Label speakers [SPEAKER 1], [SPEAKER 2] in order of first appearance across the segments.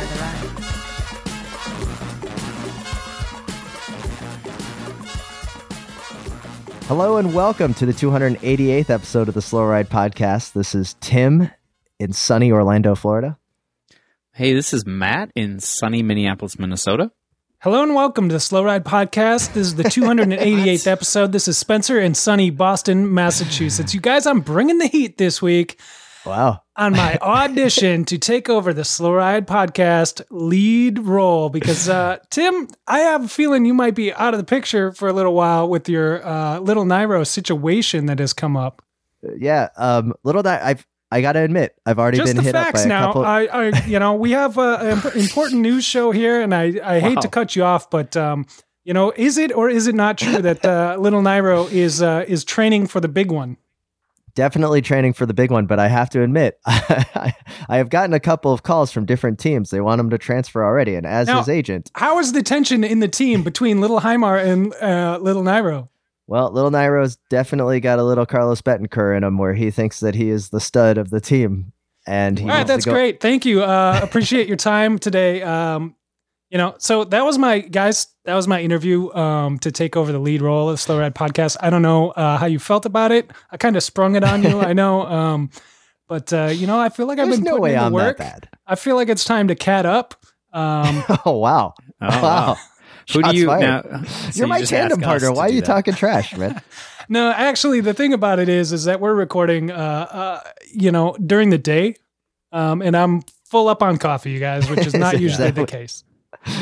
[SPEAKER 1] Enjoy the ride.
[SPEAKER 2] Hello and welcome to the 288th episode of the Slow Ride Podcast. This is Tim in sunny Orlando, Florida.
[SPEAKER 3] Hey, this is Matt in sunny Minneapolis, Minnesota.
[SPEAKER 4] Hello and welcome to the Slow Ride Podcast. This is the 288th episode. This is Spencer in sunny Boston, Massachusetts. You guys, I'm bringing the heat this week
[SPEAKER 2] Wow.
[SPEAKER 4] on my audition to take over the Slow Ride Podcast lead role because, uh, Tim, I have a feeling you might be out of the picture for a little while with your uh, little Nairo situation that has come up.
[SPEAKER 2] Yeah, um little that I've I got to admit, I've already
[SPEAKER 4] Just
[SPEAKER 2] been
[SPEAKER 4] the
[SPEAKER 2] hit up by
[SPEAKER 4] facts now.
[SPEAKER 2] couple
[SPEAKER 4] I, I, you know, we have uh, an important news show here, and I, I hate to cut you off, but um, you know, is it or is it not true that uh, little Nairo is uh, is training for the big one?
[SPEAKER 2] Definitely training for the big one, but I have to admit, I, I have gotten a couple of calls from different teams. They want him to transfer already, and as
[SPEAKER 4] Now-
[SPEAKER 2] his agent,
[SPEAKER 4] How is the tension in the team between little Heimar and uh, little Nairo?
[SPEAKER 2] well, little Nairo's definitely got a little Carlos Betancur in him where he thinks that he is the stud of the team. And he
[SPEAKER 4] All right, that's
[SPEAKER 2] go-
[SPEAKER 4] great. Thank you. Uh, appreciate your time today. Um, you know, so that was my guys. That was my interview um, to take over the lead role of Slow Ride podcast. I don't know uh, how you felt about it. I kind of sprung it on you. I know, um, but uh, you know, I feel like I've
[SPEAKER 2] There's
[SPEAKER 4] been
[SPEAKER 2] no
[SPEAKER 4] putting
[SPEAKER 2] way
[SPEAKER 4] in the
[SPEAKER 2] I'm
[SPEAKER 4] work.
[SPEAKER 2] that bad.
[SPEAKER 4] I feel like it's time to cat up. Um,
[SPEAKER 2] Oh wow!
[SPEAKER 3] Oh,
[SPEAKER 2] wow.
[SPEAKER 3] wow. Who
[SPEAKER 2] Shots
[SPEAKER 3] do you
[SPEAKER 2] fired.
[SPEAKER 3] now? so
[SPEAKER 2] You're
[SPEAKER 3] you
[SPEAKER 2] my tandem partner. Why are you
[SPEAKER 3] that.
[SPEAKER 2] talking trash, man?
[SPEAKER 4] no, actually, the thing about it is, is that we're recording, uh, uh, you know, during the day, um, and I'm full up on coffee, you guys, which is not
[SPEAKER 2] Is
[SPEAKER 4] usually
[SPEAKER 2] that
[SPEAKER 4] the case.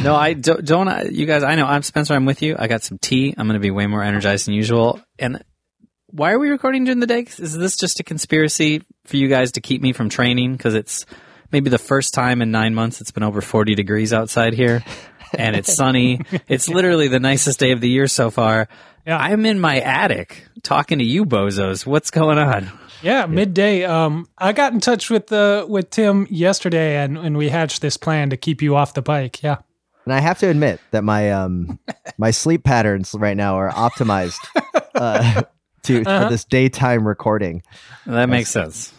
[SPEAKER 3] No, I don't. don't I, you guys, I know. I'm Spencer. I'm with you. I got some tea. I'm going to be way more energized than usual. And why are we recording during the day? Is this just a conspiracy for you guys to keep me from training? Because it's maybe the first time in nine months it's been over 40 degrees outside here, and it's sunny. it's literally the nicest day of the year so far.
[SPEAKER 4] Yeah.
[SPEAKER 3] I'm in my attic talking to you bozos. What's going on?
[SPEAKER 4] Yeah, midday. Um, I got in touch with uh, with Tim yesterday, and, and we hatched this plan to keep you off the bike. Yeah,
[SPEAKER 2] And I have to admit that my um my sleep patterns right now are optimized uh, to
[SPEAKER 4] Uh-huh.
[SPEAKER 2] for this daytime recording.
[SPEAKER 3] That makes sense.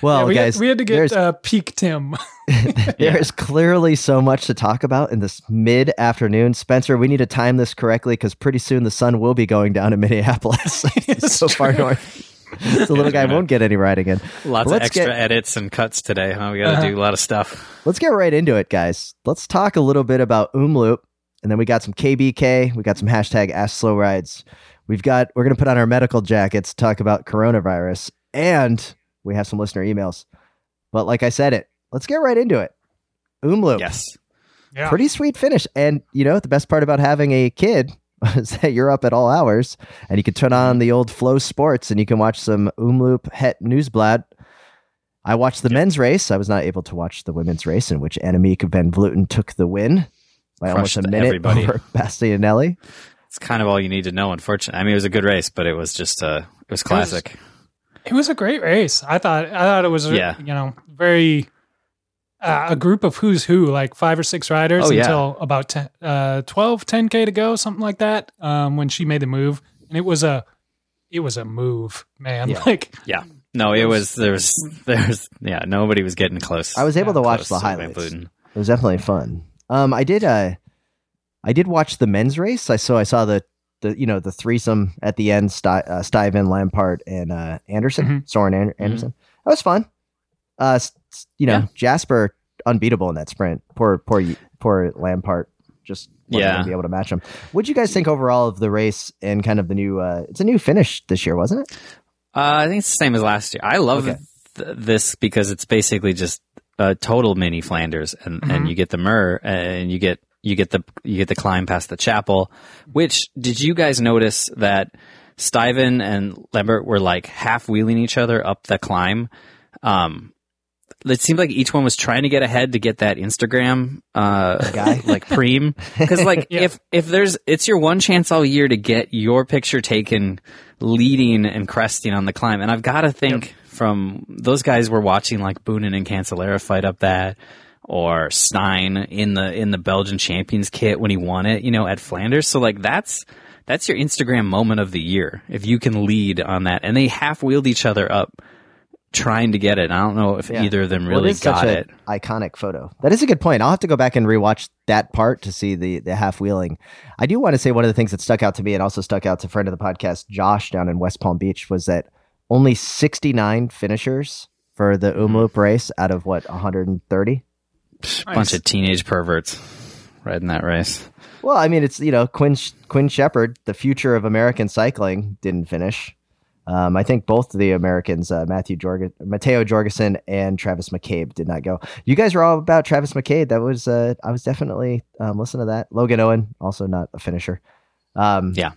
[SPEAKER 2] Well,
[SPEAKER 4] Yeah, we,
[SPEAKER 2] guys,
[SPEAKER 4] had, we had to get uh, peak Tim.
[SPEAKER 2] there is clearly so much to talk about in this mid afternoon. Spencer, we need to time this correctly because pretty soon the sun will be going down in Minneapolis. it's
[SPEAKER 4] It's
[SPEAKER 2] so far north. the little guy won't get any riding in.
[SPEAKER 3] Lots of extra
[SPEAKER 2] get-
[SPEAKER 3] edits and cuts today. Huh? We got to
[SPEAKER 4] Uh-huh.
[SPEAKER 3] do a lot of stuff.
[SPEAKER 2] Let's get right into it, guys. Let's talk a little bit about Omloop, and then we got some KBK. We got some hashtag Ask Slow Rides. We've got we're gonna put on our medical jackets, talk about coronavirus, and we have some listener emails. But like I said, it let's get right into it. Omloop,
[SPEAKER 3] Yes.
[SPEAKER 4] Yeah,
[SPEAKER 2] pretty sweet finish, and you know the best part about having a kid is that you're up at all hours, and you can turn on the old FloSports, and you can watch some Omloop Het Nieuwsblad. I watched the men's race. I was not able to watch the women's race, in which Annemiek van Vleuten took the win by almost a minute
[SPEAKER 3] everybody.
[SPEAKER 2] over Bastianelli.
[SPEAKER 3] It's kind of all you need to know. Unfortunately, I mean, it was a good race, but it was just uh, it was classic.
[SPEAKER 4] it was a great race. I thought. I thought it was.
[SPEAKER 3] Yeah.
[SPEAKER 4] you know, very uh, a group of who's who, like five or six riders
[SPEAKER 3] Oh, yeah.
[SPEAKER 4] until about 10, uh, 12, 10k to go, something like that. Um, when she made the move, and it was a, it was a move, man.
[SPEAKER 2] Yeah.
[SPEAKER 4] Like
[SPEAKER 3] yeah. No, it was there was there's yeah nobody was getting close.
[SPEAKER 2] I was able to watch the
[SPEAKER 3] to Van
[SPEAKER 2] highlights.
[SPEAKER 3] Vleuten.
[SPEAKER 2] It was definitely fun. Um, I did. Uh, I did watch the men's race. I saw. I saw the the you know the threesome at the end. Sti- uh, Stuyven, Lampaert, and uh, Andersen.
[SPEAKER 4] Mhm.
[SPEAKER 2] Soren An- Andersen. That was fun. Uh, you know
[SPEAKER 3] Yeah.
[SPEAKER 2] Jasper unbeatable in that sprint. Poor poor poor Lampaert. Just
[SPEAKER 3] Yeah.
[SPEAKER 2] be able to match him. What do you guys think overall of the race and kind of the new? Uh, it's a new finish this year, wasn't it?
[SPEAKER 3] Uh, I think it's the same as last year. I love
[SPEAKER 2] Okay.
[SPEAKER 3] th- this because it's basically just a total mini Flanders, and,
[SPEAKER 4] Mhm.
[SPEAKER 3] and you get the Muur, and you get you get the you get the climb past the chapel. Which did you guys notice that Stuyven and Lampaert were like half wheeling each other up the climb? Um, it seemed like each one was trying to get ahead to get that Instagram uh
[SPEAKER 2] Guy?
[SPEAKER 3] like preem. Because like
[SPEAKER 4] Yeah.
[SPEAKER 3] if if there's it's your one chance all year to get your picture taken leading and cresting on the climb. And I've got to think from those guys were watching like Boonen and Cancellara fight up that or Stein in the in the Belgian champions kit when he won it you know at Flanders. So like that's that's your Instagram moment of the year if you can lead on that. And they half wheeled each other up trying to get it. I don't know if
[SPEAKER 2] Yeah.
[SPEAKER 3] either of them really
[SPEAKER 2] it is such
[SPEAKER 3] got it.
[SPEAKER 2] iconic photo. That is a good point. I'll have to go back and rewatch that part to see the the half wheeling. I do want to say one of the things that stuck out to me and also stuck out to a friend of the podcast, Josh, down in West Palm Beach, was that only 69 finishers for the
[SPEAKER 3] Mm-hmm.
[SPEAKER 2] Omloop race out of what 130.
[SPEAKER 3] Bunch of teenage perverts riding that race.
[SPEAKER 2] Well, I mean, it's you know Quinn Quinn Shepard, the future of American cycling, didn't finish. Um, I think both the Americans, uh, Matthew Jorg- Matteo Jorgensen and Travis McCabe, did not go. You guys were all about Travis McCabe. That was uh, I was definitely um, listening to that. Logan Owen, also not a finisher. Um,
[SPEAKER 3] Yeah.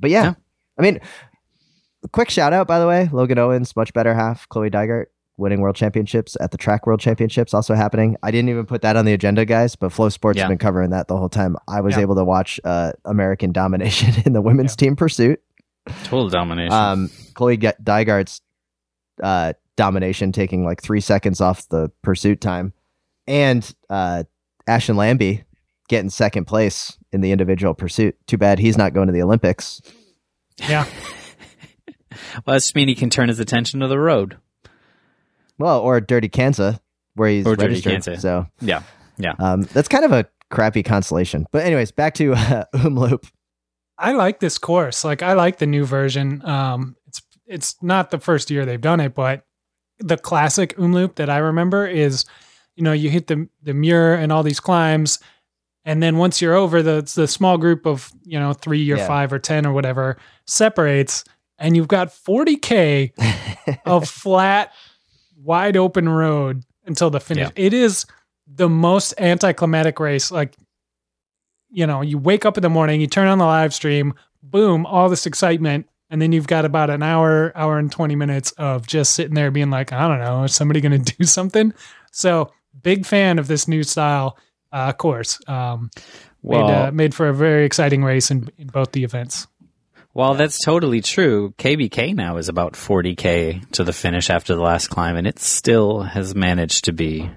[SPEAKER 2] but yeah,
[SPEAKER 3] Yeah.
[SPEAKER 2] I mean, quick shout out by the way, Logan Owens, much better half, Chloe Dygert winning world championships at the track world championships also happening. I didn't even put that on the agenda, guys, but FloSports
[SPEAKER 3] Yeah.
[SPEAKER 2] has been covering that the whole time. I was
[SPEAKER 4] Yeah.
[SPEAKER 2] able to watch uh, American domination in the women's team pursuit.
[SPEAKER 3] Total domination.
[SPEAKER 2] Um, Chloe Ge- Dygert's uh, domination taking like three seconds off the pursuit time, and uh, Ashton Lambie getting second place in the individual pursuit. Too bad he's not going to the Olympics.
[SPEAKER 4] Yeah.
[SPEAKER 3] well, that's mean he can turn his attention to the road.
[SPEAKER 2] Well, or Dirty Kanza, where he's
[SPEAKER 3] Or Dirty
[SPEAKER 2] registered.
[SPEAKER 3] Kansas.
[SPEAKER 2] So
[SPEAKER 3] Yeah. Yeah.
[SPEAKER 2] um, that's kind of a crappy consolation. But anyways, back to uh, Omloop.
[SPEAKER 4] I like this course. Like I like the new version. Um, it's it's not the first year they've done it, but the classic Omloop that I remember is, you know, you hit the the Muur and all these climbs, and then once you're over the the small group of you know three or
[SPEAKER 2] Yeah.
[SPEAKER 4] five or ten or whatever separates, and you've got 40k of flat, wide open road until the finish. It is the most anticlimactic race. Like, you know, you wake up in the morning, you turn on the live stream, boom, all this excitement. And then you've got about an hour, hour and 20 minutes of just sitting there being like, I don't know, is somebody going to do something? So, big fan of this new style uh, course. Um,
[SPEAKER 3] Well,
[SPEAKER 4] made, uh, made for a very exciting race in, in both the events.
[SPEAKER 3] Well, that's totally true, KBK now is about 40k to the finish after the last climb, and it still has managed to be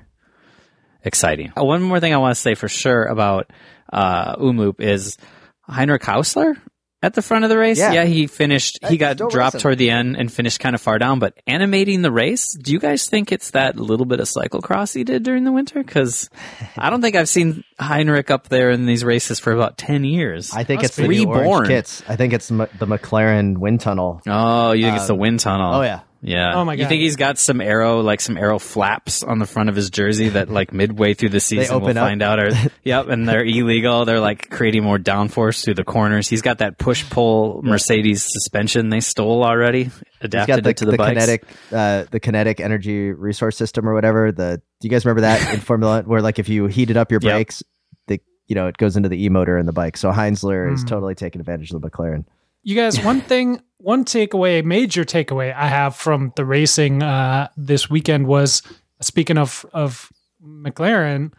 [SPEAKER 3] exciting. Uh, One more thing I want to say for sure about uh, Omloop is Heinrich Haussler at the front of the race.
[SPEAKER 2] Yeah.
[SPEAKER 3] he finished. He
[SPEAKER 2] Hey,
[SPEAKER 3] got dropped
[SPEAKER 2] racing.
[SPEAKER 3] toward the end and finished kind of far down. But animating the race, do you guys think it's that little bit of cyclocross he did during the winter? Because I don't think I've seen Heinrich up there in these races for about 10 years.
[SPEAKER 2] I think
[SPEAKER 4] Must
[SPEAKER 2] it's the new orange
[SPEAKER 3] reborn.
[SPEAKER 2] kits. I think it's m- the McLaren wind tunnel.
[SPEAKER 3] Oh, you think it's the
[SPEAKER 2] Um,
[SPEAKER 3] wind tunnel?
[SPEAKER 2] Oh yeah,
[SPEAKER 3] yeah.
[SPEAKER 4] Oh my god.
[SPEAKER 3] You think he's got some aero, like some aero flaps on the front of his jersey that, like, midway through the season we'll
[SPEAKER 2] up.
[SPEAKER 3] find out are yep, and they're illegal. They're like creating more downforce through the corners. He's got that push pull Mercedes suspension they stole already,
[SPEAKER 2] He's
[SPEAKER 3] adapted
[SPEAKER 2] got the,
[SPEAKER 3] it to the,
[SPEAKER 2] the
[SPEAKER 3] bikes.
[SPEAKER 2] kinetic, uh, the kinetic energy resource system or whatever. The do you guys remember that in Formula One, where like if you heated up your
[SPEAKER 3] Yep.
[SPEAKER 2] brakes, the you know it goes into the e motor in the bike. So Heinzler is
[SPEAKER 4] Hmm.
[SPEAKER 2] totally taking advantage of the McLaren.
[SPEAKER 4] You guys, one thing, one takeaway, major takeaway I have from the racing uh, this weekend was speaking of of McLaren.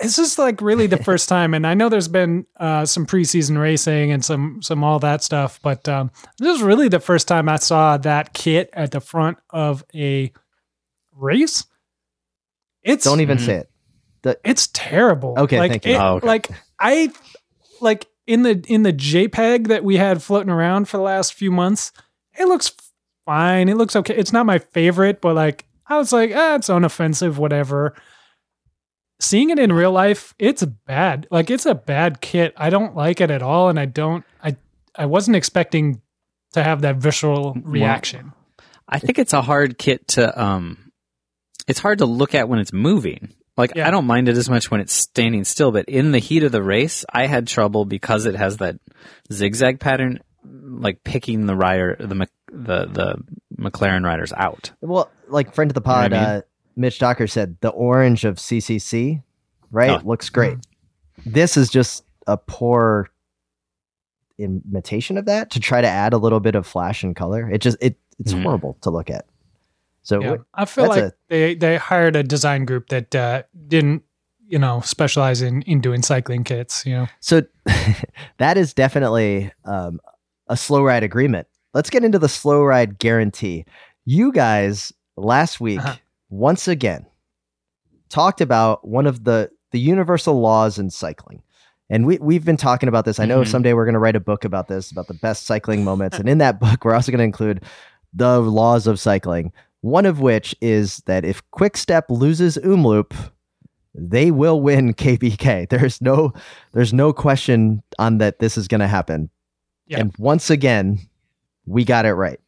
[SPEAKER 4] This is like really the first time, and I know there's been uh, some preseason racing and some some all that stuff, but um, this is really the first time I saw that kit at the front of a race. It's
[SPEAKER 2] Don't even
[SPEAKER 3] Mhm.
[SPEAKER 2] say it.
[SPEAKER 4] The, it's terrible.
[SPEAKER 2] Okay,
[SPEAKER 4] like,
[SPEAKER 2] thank you.
[SPEAKER 4] it-
[SPEAKER 3] Oh, okay.
[SPEAKER 4] Like I like in the in the JPEG that we had floating around for the last few months, it looks fine. It looks okay. It's not my favorite, but like I was like, ah, it's unoffensive, whatever. Seeing it in real life, it's bad. Like it's a bad kit. I don't like it at all, and I don't. I I wasn't expecting to have that visceral reaction.
[SPEAKER 3] I think it's a hard kit to um it's hard to look at when it's moving. Like
[SPEAKER 4] Yeah.
[SPEAKER 3] I don't mind it as much when it's standing still, but in the heat of the race, I had trouble because it has that zigzag pattern like picking the rider the the the McLaren riders out.
[SPEAKER 2] Well, like friend of the
[SPEAKER 3] know what
[SPEAKER 2] pod,
[SPEAKER 3] I mean?
[SPEAKER 2] uh, Mitch Docker said the orange of CCC, right,
[SPEAKER 3] Oh.
[SPEAKER 2] looks great. This is just a poor imitation of that to try to add a little bit of flash and color. It just it it's
[SPEAKER 3] Mhm.
[SPEAKER 2] horrible to look at. So
[SPEAKER 4] Yeah.
[SPEAKER 2] w-
[SPEAKER 4] I feel
[SPEAKER 2] that's
[SPEAKER 4] like they they hired a design group that uh, didn't you know specialize in in doing cycling kits. You know,
[SPEAKER 2] So that is definitely um, a slow ride agreement. Let's get into the slow ride guarantee. You guys last week
[SPEAKER 4] Uh-huh.
[SPEAKER 2] once again talked about one of the the universal laws in cycling. And we we've been talking about this. I know
[SPEAKER 3] Mhm.
[SPEAKER 2] someday we're going to write a book about this about the best cycling moments and in that book we're also going to include the laws of cycling. One of which is that if Quickstep loses Omloop, they will win KBK. There's no there's no question on that this is going to happen.
[SPEAKER 4] Yeah.
[SPEAKER 2] And once again, we got it right.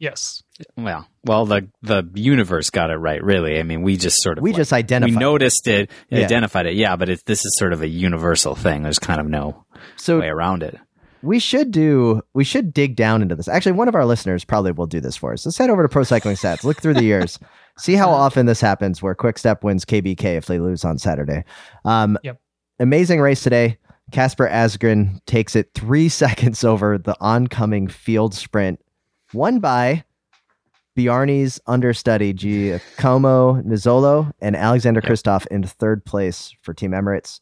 [SPEAKER 4] yes,
[SPEAKER 3] Well, well, the the universe got it right. Really, I mean, we just sort of
[SPEAKER 2] We
[SPEAKER 3] like-
[SPEAKER 2] just
[SPEAKER 3] we
[SPEAKER 2] identified.
[SPEAKER 3] noticed it,
[SPEAKER 2] Yeah.
[SPEAKER 3] identified it. Yeah, but it, this is sort of a universal thing. There's kind of no
[SPEAKER 2] so
[SPEAKER 3] way around it.
[SPEAKER 2] We should do we should dig down into this. Actually, one of our listeners probably will do this for us. Let's head over to Pro Cycling Stats. Look through the years. See how often this happens where Quick Step wins KBK if they lose on Saturday. Um,
[SPEAKER 4] Yep.
[SPEAKER 2] Amazing race today. Kasper Asgreen takes it three seconds over the oncoming field sprint, won by Bjarne's understudy Giacomo Nizzolo and Alexander
[SPEAKER 3] Yep.
[SPEAKER 2] Kristoff in third place for Team Emirates.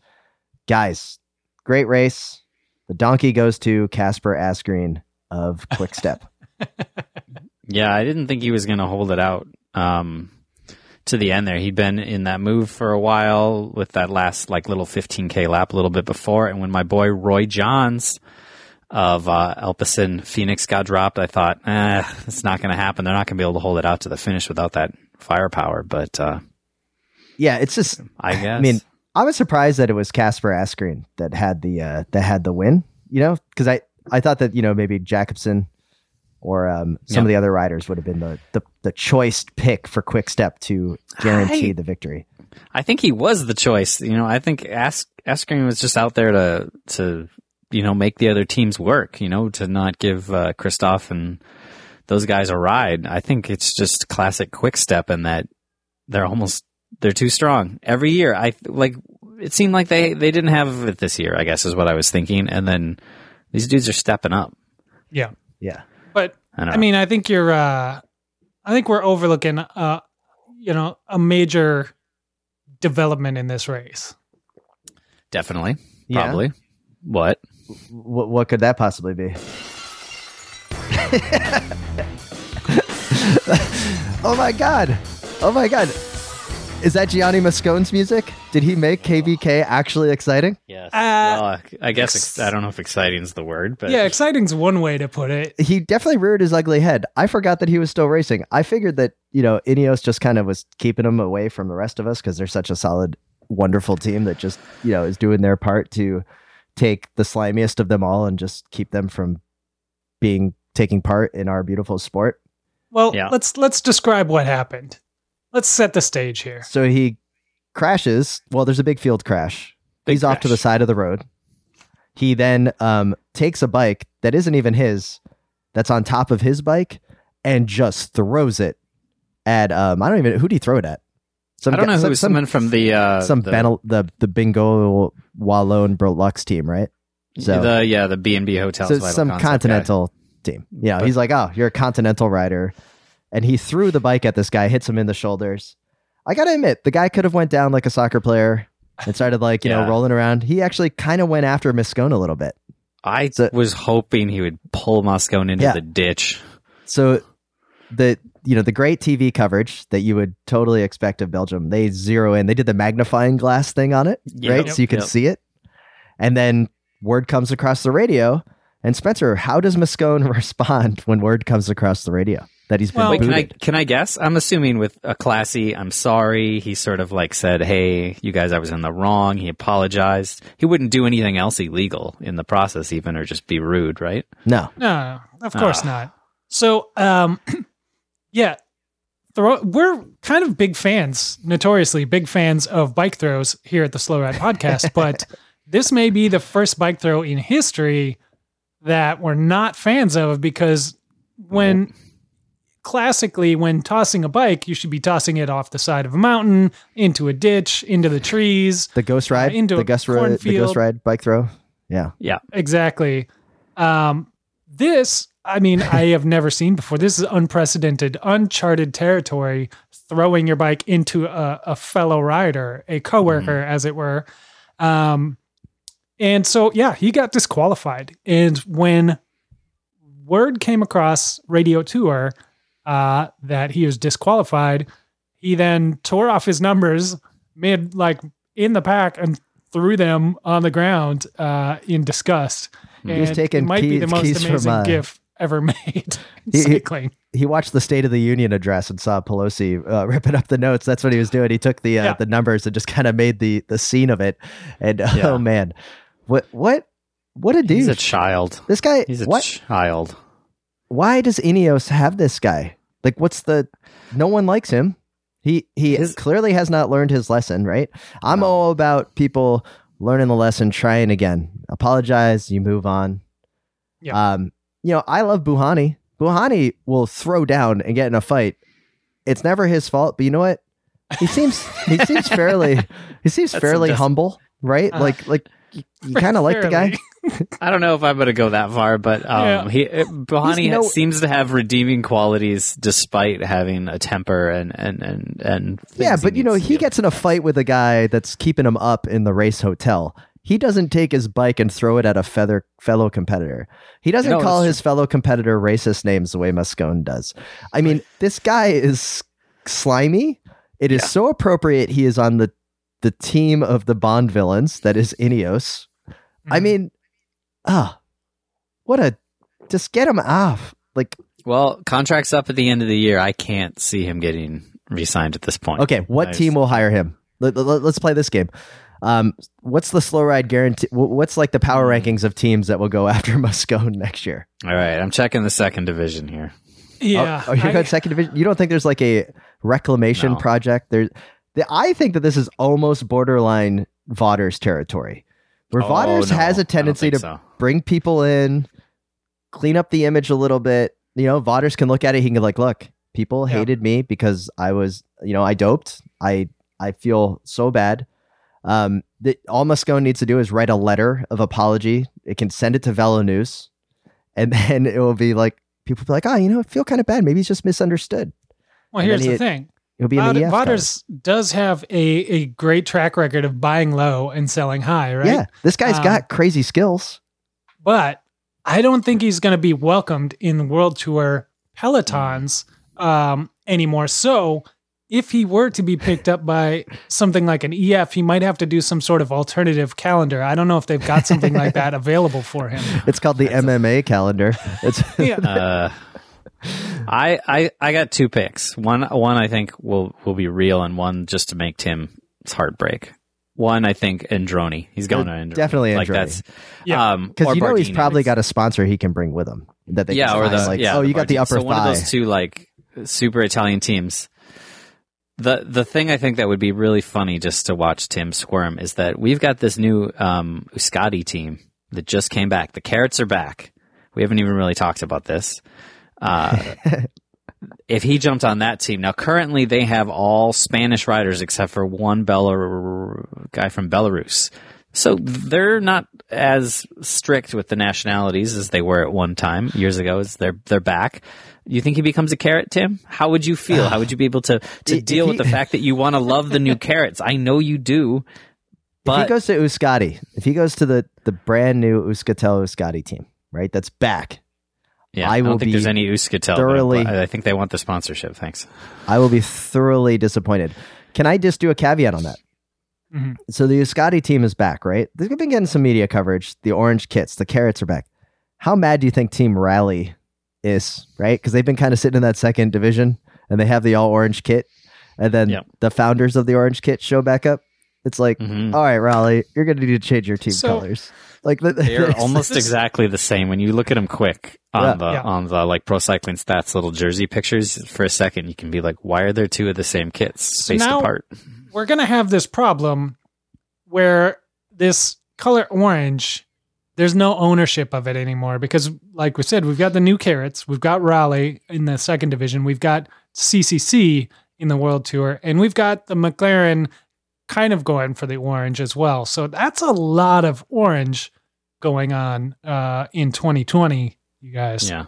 [SPEAKER 2] Guys, great race. The donkey goes to Kasper Asgreen of Quick Step.
[SPEAKER 3] Yeah, I didn't think he was going to hold it out um, to the end there. He'd been in that move for a while with that last like little 15k lap a little bit before, and when my boy Roy Jans of uh, Alpecin-Fenix got dropped, I thought, eh, it's not going to happen. They're not going to be able to hold it out to the finish without that firepower. But uh,
[SPEAKER 2] yeah, it's just
[SPEAKER 3] I guess.
[SPEAKER 2] I mean, I was surprised that it was Kasper Asgreen that had the uh, that had the win. You know, because I I thought that you know maybe Jakobsen or um, some
[SPEAKER 3] Yeah.
[SPEAKER 2] of the other riders would have been the the, the choice pick for Quick Step to guarantee
[SPEAKER 3] I-
[SPEAKER 2] the victory.
[SPEAKER 3] I think he was the choice. You know, I think Ask Asgreen was just out there to to you know make the other teams work. You know, to not give uh, Kristoff and those guys a ride. I think it's just classic quick step in that they're almost they're too strong every year. I like it seemed like they they didn't have it this year. I guess is what I was thinking. And then these dudes are stepping up.
[SPEAKER 4] yeah.
[SPEAKER 2] Yeah,
[SPEAKER 4] But
[SPEAKER 3] I don't
[SPEAKER 4] I mean, I think you're. uh I think we're overlooking, uh, you know, a major development in this race.
[SPEAKER 3] definitely,
[SPEAKER 2] Yeah.
[SPEAKER 3] probably. What?
[SPEAKER 2] what what could that possibly be? oh my god! Oh my god! Is that Gianni Moscon's music? Did he make KBK actually exciting?
[SPEAKER 3] Yes.
[SPEAKER 4] Uh,
[SPEAKER 3] well, I guess
[SPEAKER 4] ex-
[SPEAKER 3] ex- I don't know if exciting is the word, but
[SPEAKER 4] yeah, exciting's one way to put it.
[SPEAKER 2] he definitely reared his ugly head. I forgot that he was still racing. I figured that, you know, Ineos just kind of was keeping him away from the rest of us because they're such a solid, wonderful team that just, you know, is doing their part to take the slimiest of them all and just keep them from being taking part in our beautiful sport.
[SPEAKER 4] Well,
[SPEAKER 3] Yeah.
[SPEAKER 4] let's let's describe what happened. Let's set the stage here.
[SPEAKER 2] So he crashes. Well, there's a big field crash.
[SPEAKER 3] Big
[SPEAKER 2] He's off to the side of the road. He then um, takes a bike that isn't even his, that's on top of his bike, and just throws it at um, I don't even who would he throw it at? Some
[SPEAKER 3] I don't
[SPEAKER 2] guy-
[SPEAKER 3] know
[SPEAKER 2] some,
[SPEAKER 3] who was
[SPEAKER 2] some,
[SPEAKER 3] someone from the uh,
[SPEAKER 2] some
[SPEAKER 3] the,
[SPEAKER 2] Benel, the the Bingoal Wallonie Bruxelles team, right? So
[SPEAKER 3] the yeah the B and B hotels.
[SPEAKER 2] so some
[SPEAKER 3] Concept guy.
[SPEAKER 2] continental team. Yeah,
[SPEAKER 3] But-
[SPEAKER 2] he's like, oh, you're a continental rider, and he threw the bike at this guy, hits him in the shoulders. I gotta admit, the guy could have went down like a soccer player and started like you know rolling around. He actually kind of went after Moscon a little bit.
[SPEAKER 3] I
[SPEAKER 2] So-
[SPEAKER 3] was hoping he would pull Moscon into
[SPEAKER 2] Yeah.
[SPEAKER 3] the ditch.
[SPEAKER 2] So the you know the great TV coverage that you would totally expect of Belgium, they zero in. They did the magnifying glass thing on it,
[SPEAKER 3] Yep.
[SPEAKER 2] right? So you can
[SPEAKER 3] Yep.
[SPEAKER 2] see it, and then word comes across the radio. And Spencer, how does Moscon respond when word comes across the radio that he's been
[SPEAKER 4] Well,
[SPEAKER 3] Wait, can I can I guess? I'm assuming with a classy. I'm sorry. He sort of like said, "Hey, you guys, I was in the wrong." He apologized. He wouldn't do anything else illegal in the process, even or just be rude, right?
[SPEAKER 2] No,
[SPEAKER 4] No, of course
[SPEAKER 3] Ah.
[SPEAKER 4] not. So, um, yeah, throw. We're kind of big fans, notoriously big fans of bike throws here at the Slow Ride Podcast. but this may be the first bike throw in history that we're not fans of because when classically when tossing a bike, you should be tossing it off the side of a mountain, into a ditch, into the trees.
[SPEAKER 2] the Ghost Ride,
[SPEAKER 4] into
[SPEAKER 2] the
[SPEAKER 4] a
[SPEAKER 2] Ghost Ride, the Ghost. Ride bike throw. Yeah, yeah,
[SPEAKER 4] Exactly. Um, this I mean, I have never seen before. This is unprecedented, uncharted territory. Throwing your bike into a, a fellow rider, a coworker, as it were. Um, and so, yeah, he got disqualified. And when word came across Radio Tour uh, that he was disqualified, he then tore off his numbers mid, like in the pack, and threw them on the ground uh, in disgust.
[SPEAKER 2] He was
[SPEAKER 4] And
[SPEAKER 2] taking
[SPEAKER 4] it might be the most
[SPEAKER 2] keys from,
[SPEAKER 4] amazing
[SPEAKER 2] uh,
[SPEAKER 4] gif ever made. in
[SPEAKER 2] He- he- he watched the State of the Union address and saw Pelosi uh, ripping up the notes. That's what he was doing. He took the uh,
[SPEAKER 4] Yeah.
[SPEAKER 2] the numbers and just kind of made the the scene of it. And
[SPEAKER 3] Yeah.
[SPEAKER 2] oh man, what what what a dude!
[SPEAKER 3] He's a child.
[SPEAKER 2] this guy.
[SPEAKER 3] He's a
[SPEAKER 2] what?
[SPEAKER 3] child.
[SPEAKER 2] Why does Ineos have this guy? Like, what's the? No one likes him. He he
[SPEAKER 3] His-
[SPEAKER 2] clearly has not learned his lesson. Right. I'm
[SPEAKER 3] No.
[SPEAKER 2] all about people learning the lesson, trying again, apologize, you move on.
[SPEAKER 4] Yeah.
[SPEAKER 2] Um, you know, I love Bouhanni. Bouhanni will throw down and get in a fight. It's never his fault, but you know what? He seems he seems fairly he seems
[SPEAKER 3] That's
[SPEAKER 2] fairly humble, right?
[SPEAKER 4] Uh,
[SPEAKER 2] like like you, you kind of like the guy.
[SPEAKER 3] I don't know if I'm going to go that far, but um,
[SPEAKER 4] Yeah.
[SPEAKER 3] he uh,
[SPEAKER 2] Bouhanni no-
[SPEAKER 3] seems to have redeeming qualities despite having a temper and and and and.
[SPEAKER 2] Yeah, but you know, he
[SPEAKER 3] do.
[SPEAKER 2] gets in a fight with a guy that's keeping him up in the race hotel. He doesn't take his bike and throw it at a feather fellow competitor. He doesn't
[SPEAKER 3] No,
[SPEAKER 2] call his fellow competitor racist names the way Moscon does. I mean, this guy is slimy. It is
[SPEAKER 3] Yeah.
[SPEAKER 2] so appropriate he is on the the team of the Bond villains that is Ineos. I
[SPEAKER 4] Mhm.
[SPEAKER 2] mean, ah, what a just get him off. Like,
[SPEAKER 3] Well, contract's up at the end of the year. I can't see him getting re-signed at this point.
[SPEAKER 2] Okay, what
[SPEAKER 3] Nice.
[SPEAKER 2] team will hire him? Let, us play this game. Um, what's the slow ride guarantee? What's like the power
[SPEAKER 3] Hmm.
[SPEAKER 2] rankings of teams that will go after Moscon next year?
[SPEAKER 3] All right, I'm checking the second division here.
[SPEAKER 4] yeah.
[SPEAKER 2] Oh, oh, you're
[SPEAKER 4] I-
[SPEAKER 2] going second division. You don't think there's like a reclamation
[SPEAKER 3] No.
[SPEAKER 2] project? There, the, I think that this is almost borderline Vaughters territory, where
[SPEAKER 3] Oh,
[SPEAKER 2] Vaughters
[SPEAKER 3] no,
[SPEAKER 2] has a tendency to
[SPEAKER 3] so.
[SPEAKER 2] bring people in, clean up the image a little bit. You know, Vaughters can look at it. He can like, look, people
[SPEAKER 4] Yeah.
[SPEAKER 2] hated me because I was, you know, I doped. I I feel so bad. Um, that all Moscon needs to do is write a letter of apology. It can send it to Velo News, and then it will be like people will be like, oh, you know, I feel kind of bad. Maybe he's just misunderstood.
[SPEAKER 4] well,
[SPEAKER 2] and
[SPEAKER 4] here's
[SPEAKER 2] then
[SPEAKER 4] the thing.
[SPEAKER 2] He'll be in
[SPEAKER 4] Vod-
[SPEAKER 2] the EF. cover.
[SPEAKER 4] Vaughters does have a, a great track record of buying low and selling high, right?
[SPEAKER 2] Yeah, this guy's
[SPEAKER 4] Um,
[SPEAKER 2] got crazy skills.
[SPEAKER 4] But I don't think he's going to be welcomed in the World Tour pelotons um, anymore. So if he were to be picked up by something like an EF, he might have to do some sort of alternative calendar. I don't know if they've got something like that available for him.
[SPEAKER 2] It's called the MMA calendar. It's
[SPEAKER 4] Yeah.
[SPEAKER 3] Uh, I I I got two picks. One one I think will will be real, and one just to make Tim's heart break. One I think Androni. He's going to Androni.
[SPEAKER 2] definitely
[SPEAKER 3] Like
[SPEAKER 2] Androni.
[SPEAKER 3] that's
[SPEAKER 4] Yeah.
[SPEAKER 3] um
[SPEAKER 2] because
[SPEAKER 3] or
[SPEAKER 2] you know he's probably got a sponsor he can bring with him that they
[SPEAKER 3] yeah,
[SPEAKER 2] can
[SPEAKER 3] or the
[SPEAKER 2] like
[SPEAKER 3] yeah,
[SPEAKER 2] oh you got the upper
[SPEAKER 3] so one of those two like super Italian teams. The the thing I think that would be really funny just to watch Tim squirm is that we've got this new um, Euskadi team that just came back. The Carrots are back. We haven't even really talked about this. Uh, if he jumped on that team now, currently they have all Spanish riders except for one Belar- guy from Belarus. So they're not as strict with the nationalities as they were at one time years ago. Is they're they're back. You think he becomes a carrot, Tim? How would you feel? How would you be able to to
[SPEAKER 2] If
[SPEAKER 3] deal with the fact that you want to love the new carrots? I know you do,
[SPEAKER 2] if
[SPEAKER 3] but
[SPEAKER 2] he goes to Euskadi, if he goes to the the brand new Euskaltel Euskadi team, right? That's back.
[SPEAKER 3] Yeah,
[SPEAKER 2] I
[SPEAKER 3] I, don't think there's any Euskaltel.
[SPEAKER 2] thoroughly-
[SPEAKER 3] but I I think they want the sponsorship. Thanks.
[SPEAKER 2] I will be thoroughly disappointed. Can I just do a caveat on that?
[SPEAKER 4] Mhm.
[SPEAKER 2] So the Euskadi team is back, right? They've been getting some media coverage. The orange kits, the carrots are back. How mad do you think Team Rally is, right? Because they've been kind of sitting in that second division and they have the all orange kit. And then
[SPEAKER 3] Yep.
[SPEAKER 2] the founders of the orange kit show back up. It's like,
[SPEAKER 3] Mhm.
[SPEAKER 2] all right, Raleigh, you're going to need to change your team
[SPEAKER 4] So-
[SPEAKER 2] colors. Like the,
[SPEAKER 3] They're
[SPEAKER 2] it's-
[SPEAKER 3] almost
[SPEAKER 4] this-
[SPEAKER 3] exactly the same when you look at them quick on
[SPEAKER 2] Yeah.
[SPEAKER 3] the
[SPEAKER 4] Yeah.
[SPEAKER 3] on the like pro cycling stats little jersey pictures. For a second, you can be like, "Why are there two of the same kits
[SPEAKER 4] So
[SPEAKER 3] spaced
[SPEAKER 4] now-
[SPEAKER 3] apart?"
[SPEAKER 4] We're going to have this problem where this color orange, there's no ownership of it anymore because, like we said, we've got the new carrots, we've got Raleigh in the second division, we've got CCC in the World Tour, and we've got the McLaren kind of going for the orange as well. So that's a lot of orange going on uh, in 2020, you guys.
[SPEAKER 3] Yeah,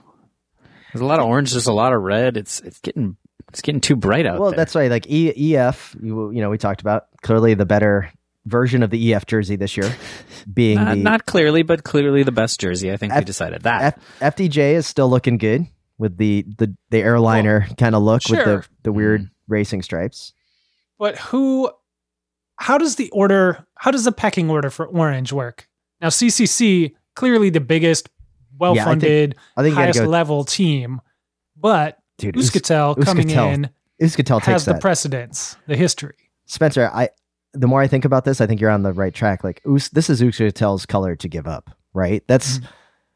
[SPEAKER 3] There's a lot of orange. There's a lot of red. It's it's getting it's getting too bright out
[SPEAKER 2] well,
[SPEAKER 3] there.
[SPEAKER 2] that's right. Like e- EF, you, you know, we talked about clearly the better version of the EF jersey this year, being
[SPEAKER 3] not,
[SPEAKER 2] the
[SPEAKER 3] not clearly, but clearly the best jersey. I think we decided that.
[SPEAKER 2] F- FDJ is still looking good with the the the airliner kind of look with the the weird
[SPEAKER 3] Mm.
[SPEAKER 2] racing stripes.
[SPEAKER 4] But who? How does the order? How does the pecking order for orange work? Now CCC clearly the biggest, well-funded,
[SPEAKER 2] I think you got
[SPEAKER 4] highest
[SPEAKER 2] go
[SPEAKER 4] level team, but
[SPEAKER 2] dude. Us-
[SPEAKER 4] Euskaltel coming
[SPEAKER 2] Euskaltel
[SPEAKER 4] in
[SPEAKER 2] Euskaltel takes
[SPEAKER 4] has the
[SPEAKER 2] that.
[SPEAKER 4] precedence, the history.
[SPEAKER 2] Spencer, I the more I think about this, I think you're on the right track. Like Us, this is Euskaltel's color to give up, right? That's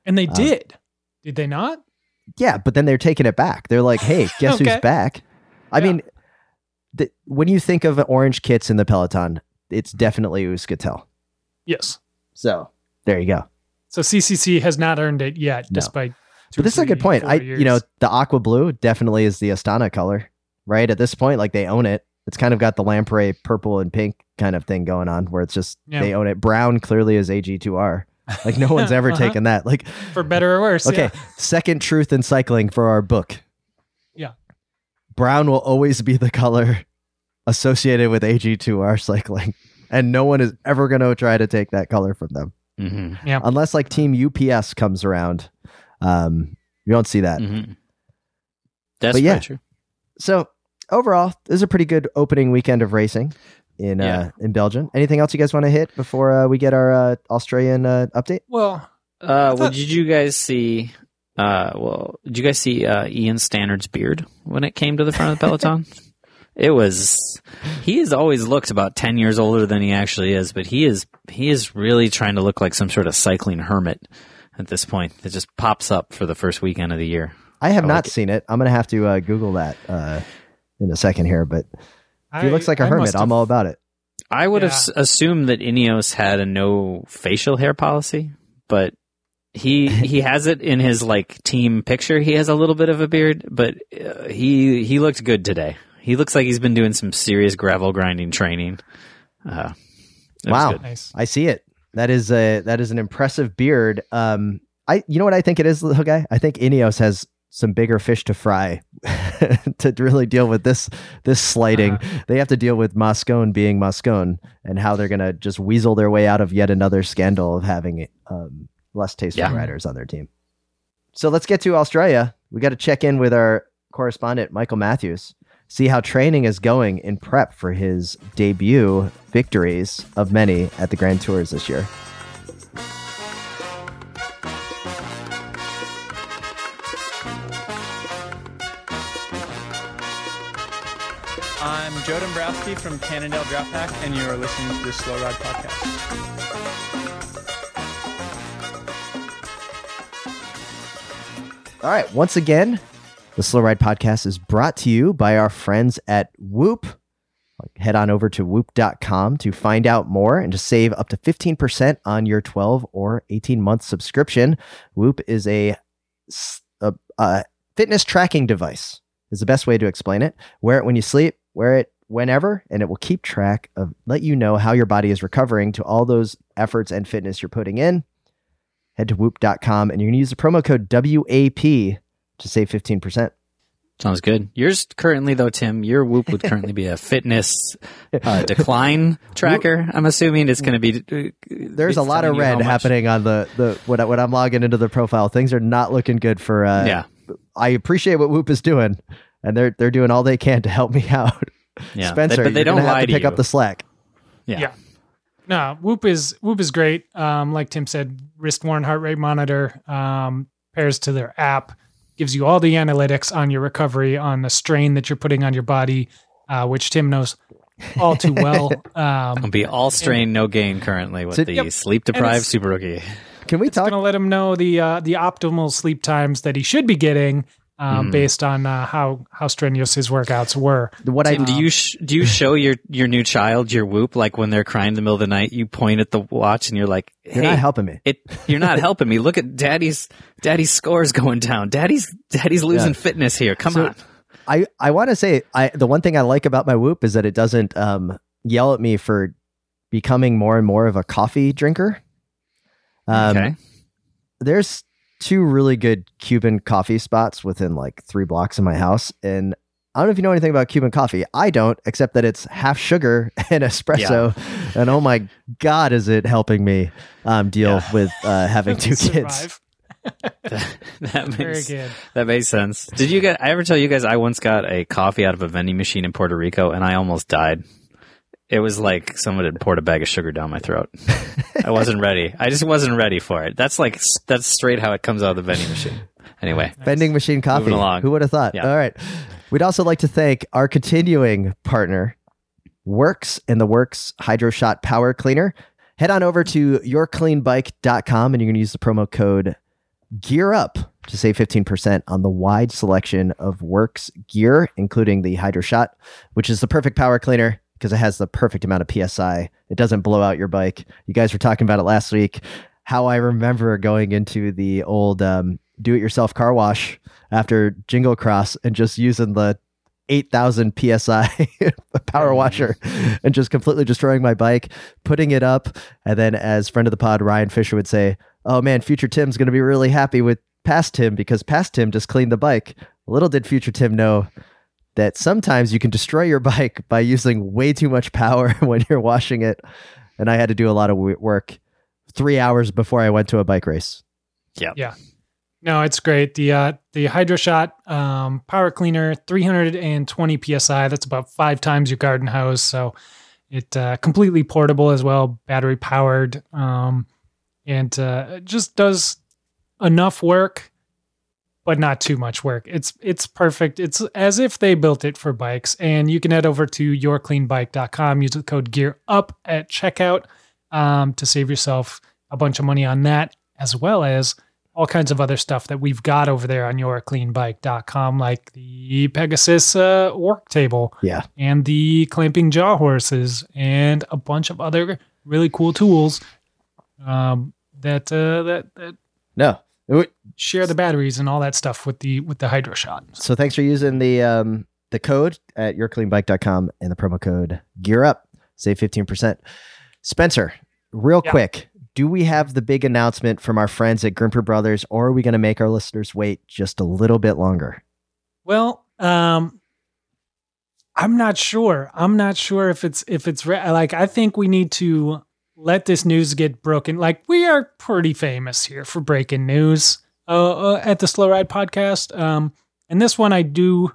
[SPEAKER 4] And they
[SPEAKER 2] Um,
[SPEAKER 4] did. Did they not?
[SPEAKER 2] yeah, but then they're taking it back. They're like, hey, guess
[SPEAKER 4] Okay.
[SPEAKER 2] who's back? I
[SPEAKER 4] Yeah.
[SPEAKER 2] mean, the, when you think of orange kits in the peloton, it's definitely Euskaltel.
[SPEAKER 4] Yes.
[SPEAKER 2] So there you go.
[SPEAKER 4] So CCC has not earned it yet,
[SPEAKER 2] No.
[SPEAKER 4] despite.
[SPEAKER 2] But this is a good point. I,
[SPEAKER 4] years.
[SPEAKER 2] you know, the aqua blue definitely is the Astana color, right? At this point, like they own it. It's kind of got the Lampre purple and pink kind of thing going on, where it's just
[SPEAKER 4] Yeah.
[SPEAKER 2] they own it. Brown clearly is AG2R. Like no one's ever
[SPEAKER 4] Uh-huh.
[SPEAKER 2] taken that. Like
[SPEAKER 4] for better or worse.
[SPEAKER 2] okay,
[SPEAKER 4] yeah.
[SPEAKER 2] second truth in cycling for our book.
[SPEAKER 4] Yeah.
[SPEAKER 2] Brown will always be the color associated with AG2R cycling, and no one is ever going to try to take that color from them
[SPEAKER 3] hmm
[SPEAKER 2] unless like Team UPS comes around. Um, you don't see that.
[SPEAKER 3] hmm That's
[SPEAKER 2] But yeah.
[SPEAKER 3] true.
[SPEAKER 2] So overall, this is a pretty good opening weekend of racing in uh, in Belgium. Anything else you guys want to hit before uh, we get our uh, Australian uh, update?
[SPEAKER 4] Well,
[SPEAKER 3] Uh, well, did you guys see? Uh, well, did you guys see uh, Ian Stannard's beard when it came to the front of the peloton? it was. He has always looked about ten years older than he actually is, but he is he is really trying to look like some sort of cycling hermit at this point. It just pops up for the first weekend of the year.
[SPEAKER 2] I have
[SPEAKER 3] I
[SPEAKER 2] not
[SPEAKER 3] like
[SPEAKER 2] seen it. I'm gonna have to uh, Google that uh, in a second here. But if he looks like a
[SPEAKER 4] I
[SPEAKER 2] hermit,
[SPEAKER 4] have-
[SPEAKER 2] I'm all about it.
[SPEAKER 3] I would have
[SPEAKER 4] Yeah.
[SPEAKER 3] s- assumed that Ineos had a no facial hair policy, but he he has it in his like team picture. He has a little bit of a beard, but uh, he he looked good today. He looks like he's been doing some serious gravel grinding training. Uh,
[SPEAKER 2] Wow.
[SPEAKER 3] good.
[SPEAKER 4] Nice.
[SPEAKER 2] I see it. That is a that is an impressive beard. Um, I you know what I think it is, little guy. I think Ineos has some bigger fish to fry to really deal with this this slighting.
[SPEAKER 4] Uh-huh.
[SPEAKER 2] They have to deal with Moscon being Moscon and how they're gonna just weasel their way out of yet another scandal of having um, less tasteful
[SPEAKER 3] Yeah.
[SPEAKER 2] riders on their team. So let's get to Australia. We got to check in with our correspondent Michael Matthews. See how training is going in prep for his debut victories of many at the Grand Tours this year.
[SPEAKER 5] I'm Joe Dombrowski from Cannondale Drapac, and you are listening to the Slow Ride Podcast.
[SPEAKER 2] All right. Once again, the Slow Ride podcast is brought to you by our friends at Whoop. Head on over to whoop.com to find out more and to save up to 15% on your 12 or 18 month subscription. Whoop is a a fitness tracking device, is the best way to explain it. Wear it when you sleep, wear it whenever, and it will keep track of, let you know how your body is recovering to all those efforts and fitness you're putting in head to whoop.com and you're going to use the promo code WAP to save 15%.
[SPEAKER 3] Sounds good. Yours currently though, Tim, your Whoop would currently be a fitness uh, decline tracker. I'm assuming it's going to be. uh,
[SPEAKER 2] There's a lot of
[SPEAKER 3] telling you how
[SPEAKER 2] red happening on the, the when, I, when I'm logging into the profile. Things are not looking good for. Uh,
[SPEAKER 3] Yeah,
[SPEAKER 2] I appreciate what Whoop is doing, and they're they're doing all they can to help me out.
[SPEAKER 3] yeah.
[SPEAKER 2] Spencer,
[SPEAKER 3] They- but they
[SPEAKER 2] you're
[SPEAKER 3] don't
[SPEAKER 2] gonna have
[SPEAKER 3] lie
[SPEAKER 2] to
[SPEAKER 3] to
[SPEAKER 2] pick
[SPEAKER 3] you.
[SPEAKER 2] up the slack.
[SPEAKER 3] yeah.
[SPEAKER 4] Yeah. No, Whoop is Whoop is great. Um, like Tim said, wrist worn heart rate monitor um, pairs to their app, gives you all the analytics on your recovery, on the strain that you're putting on your body, uh, which Tim knows all too well. Um,
[SPEAKER 3] It'll be all strain, no gain currently with
[SPEAKER 2] So-
[SPEAKER 3] the
[SPEAKER 4] Yep.
[SPEAKER 3] sleep deprived super rookie.
[SPEAKER 2] Can we
[SPEAKER 4] it's
[SPEAKER 2] talk?
[SPEAKER 4] going to let him know the uh, the optimal sleep times that he should be getting um,
[SPEAKER 3] Mhm.
[SPEAKER 4] based on uh, how how strenuous his workouts were.
[SPEAKER 2] What I
[SPEAKER 3] Tim, do you sh- do you show your your new child your Whoop like when they're crying in the middle of the night? You point at the watch and you're like,
[SPEAKER 2] you're not helping me.
[SPEAKER 3] it you're not helping me. Look at Daddy's Daddy's scores going down. Daddy's Daddy's losing
[SPEAKER 2] Yeah.
[SPEAKER 3] fitness here. Come
[SPEAKER 2] So-
[SPEAKER 3] on."
[SPEAKER 2] I I want to say I the one thing I like about my Whoop is that it doesn't um yell at me for becoming more and more of a coffee drinker. Um,
[SPEAKER 3] okay.
[SPEAKER 2] there's two really good Cuban coffee spots within like three blocks of my house. And I don't know if you know anything about Cuban coffee. I don't, except that it's half sugar and espresso. And oh my God, is it helping me um, deal
[SPEAKER 3] Yeah.
[SPEAKER 2] with uh, having two kids?
[SPEAKER 4] Survive.
[SPEAKER 3] that
[SPEAKER 4] Very
[SPEAKER 3] makes
[SPEAKER 4] good.
[SPEAKER 3] that makes sense. Did you get? I ever tell you guys I once got a coffee out of a vending machine in Puerto Rico and I almost died. It was like someone had poured a bag of sugar down my throat. I wasn't ready. I just wasn't ready for it. That's like that's straight how it comes out of the vending machine. Anyway,
[SPEAKER 2] Vending machine coffee.
[SPEAKER 3] Moving along.
[SPEAKER 2] Who would have thought?
[SPEAKER 3] Yeah.
[SPEAKER 2] All right. We'd also like to thank our continuing partner, WORX and the WORX Hydro Shot Power Cleaner. Head on over to yourcleanbike.com and you're going to use the promo code Gear Up to save 15% on the wide selection of WORX gear, including the Hydroshot, which is the perfect power cleaner because it has the perfect amount of PSI. It doesn't blow out your bike. You guys were talking about it last week. How I remember going into the old um, do it yourself car wash after Jingle Cross and just using the 8000 psi power washer and just completely destroying my bike, putting it up. And then, as friend of the pod, Ryan Fisher would say, Oh man, future Tim's going to be really happy with past Tim because past Tim just cleaned the bike. Little did future Tim know that sometimes you can destroy your bike by using way too much power when you're washing it. And I had to do a lot of work three hours before I went to a bike race. Yeah. Yeah.
[SPEAKER 4] No, it's great. The uh, the Hydroshot um, power cleaner, 320 psi. That's about five times your garden hose. So it uh, completely portable as well, battery powered, um, and uh, just does enough work, but not too much work. It's it's perfect. It's as if they built it for bikes. And you can head over to yourcleanbike.com. Use the code Gear Up at checkout um, to save yourself a bunch of money on that, as well as all kinds of other stuff that we've got over there on yourcleanbike.com, like the Pegasus uh, work table
[SPEAKER 2] Yeah.
[SPEAKER 4] and the clamping jaw horses and a bunch of other really cool tools um, that, uh, that that
[SPEAKER 2] No.
[SPEAKER 4] Share the batteries and all that stuff with the with the Hydroshot.
[SPEAKER 2] So thanks for using the um, the code at yourcleanbike.com and the promo code gear up. Save 15%. Spencer, real
[SPEAKER 4] Yeah.
[SPEAKER 2] quick, do we have the big announcement from our friends at Grimpeur Brothers or are we going to make our listeners wait just a little bit longer?
[SPEAKER 4] Well, um, I'm not sure. I'm not sure if it's if it's re- like I think we need to let this news get broken. Like we are pretty famous here for breaking news uh, uh, at the Slow Ride podcast. Um, and this one I do.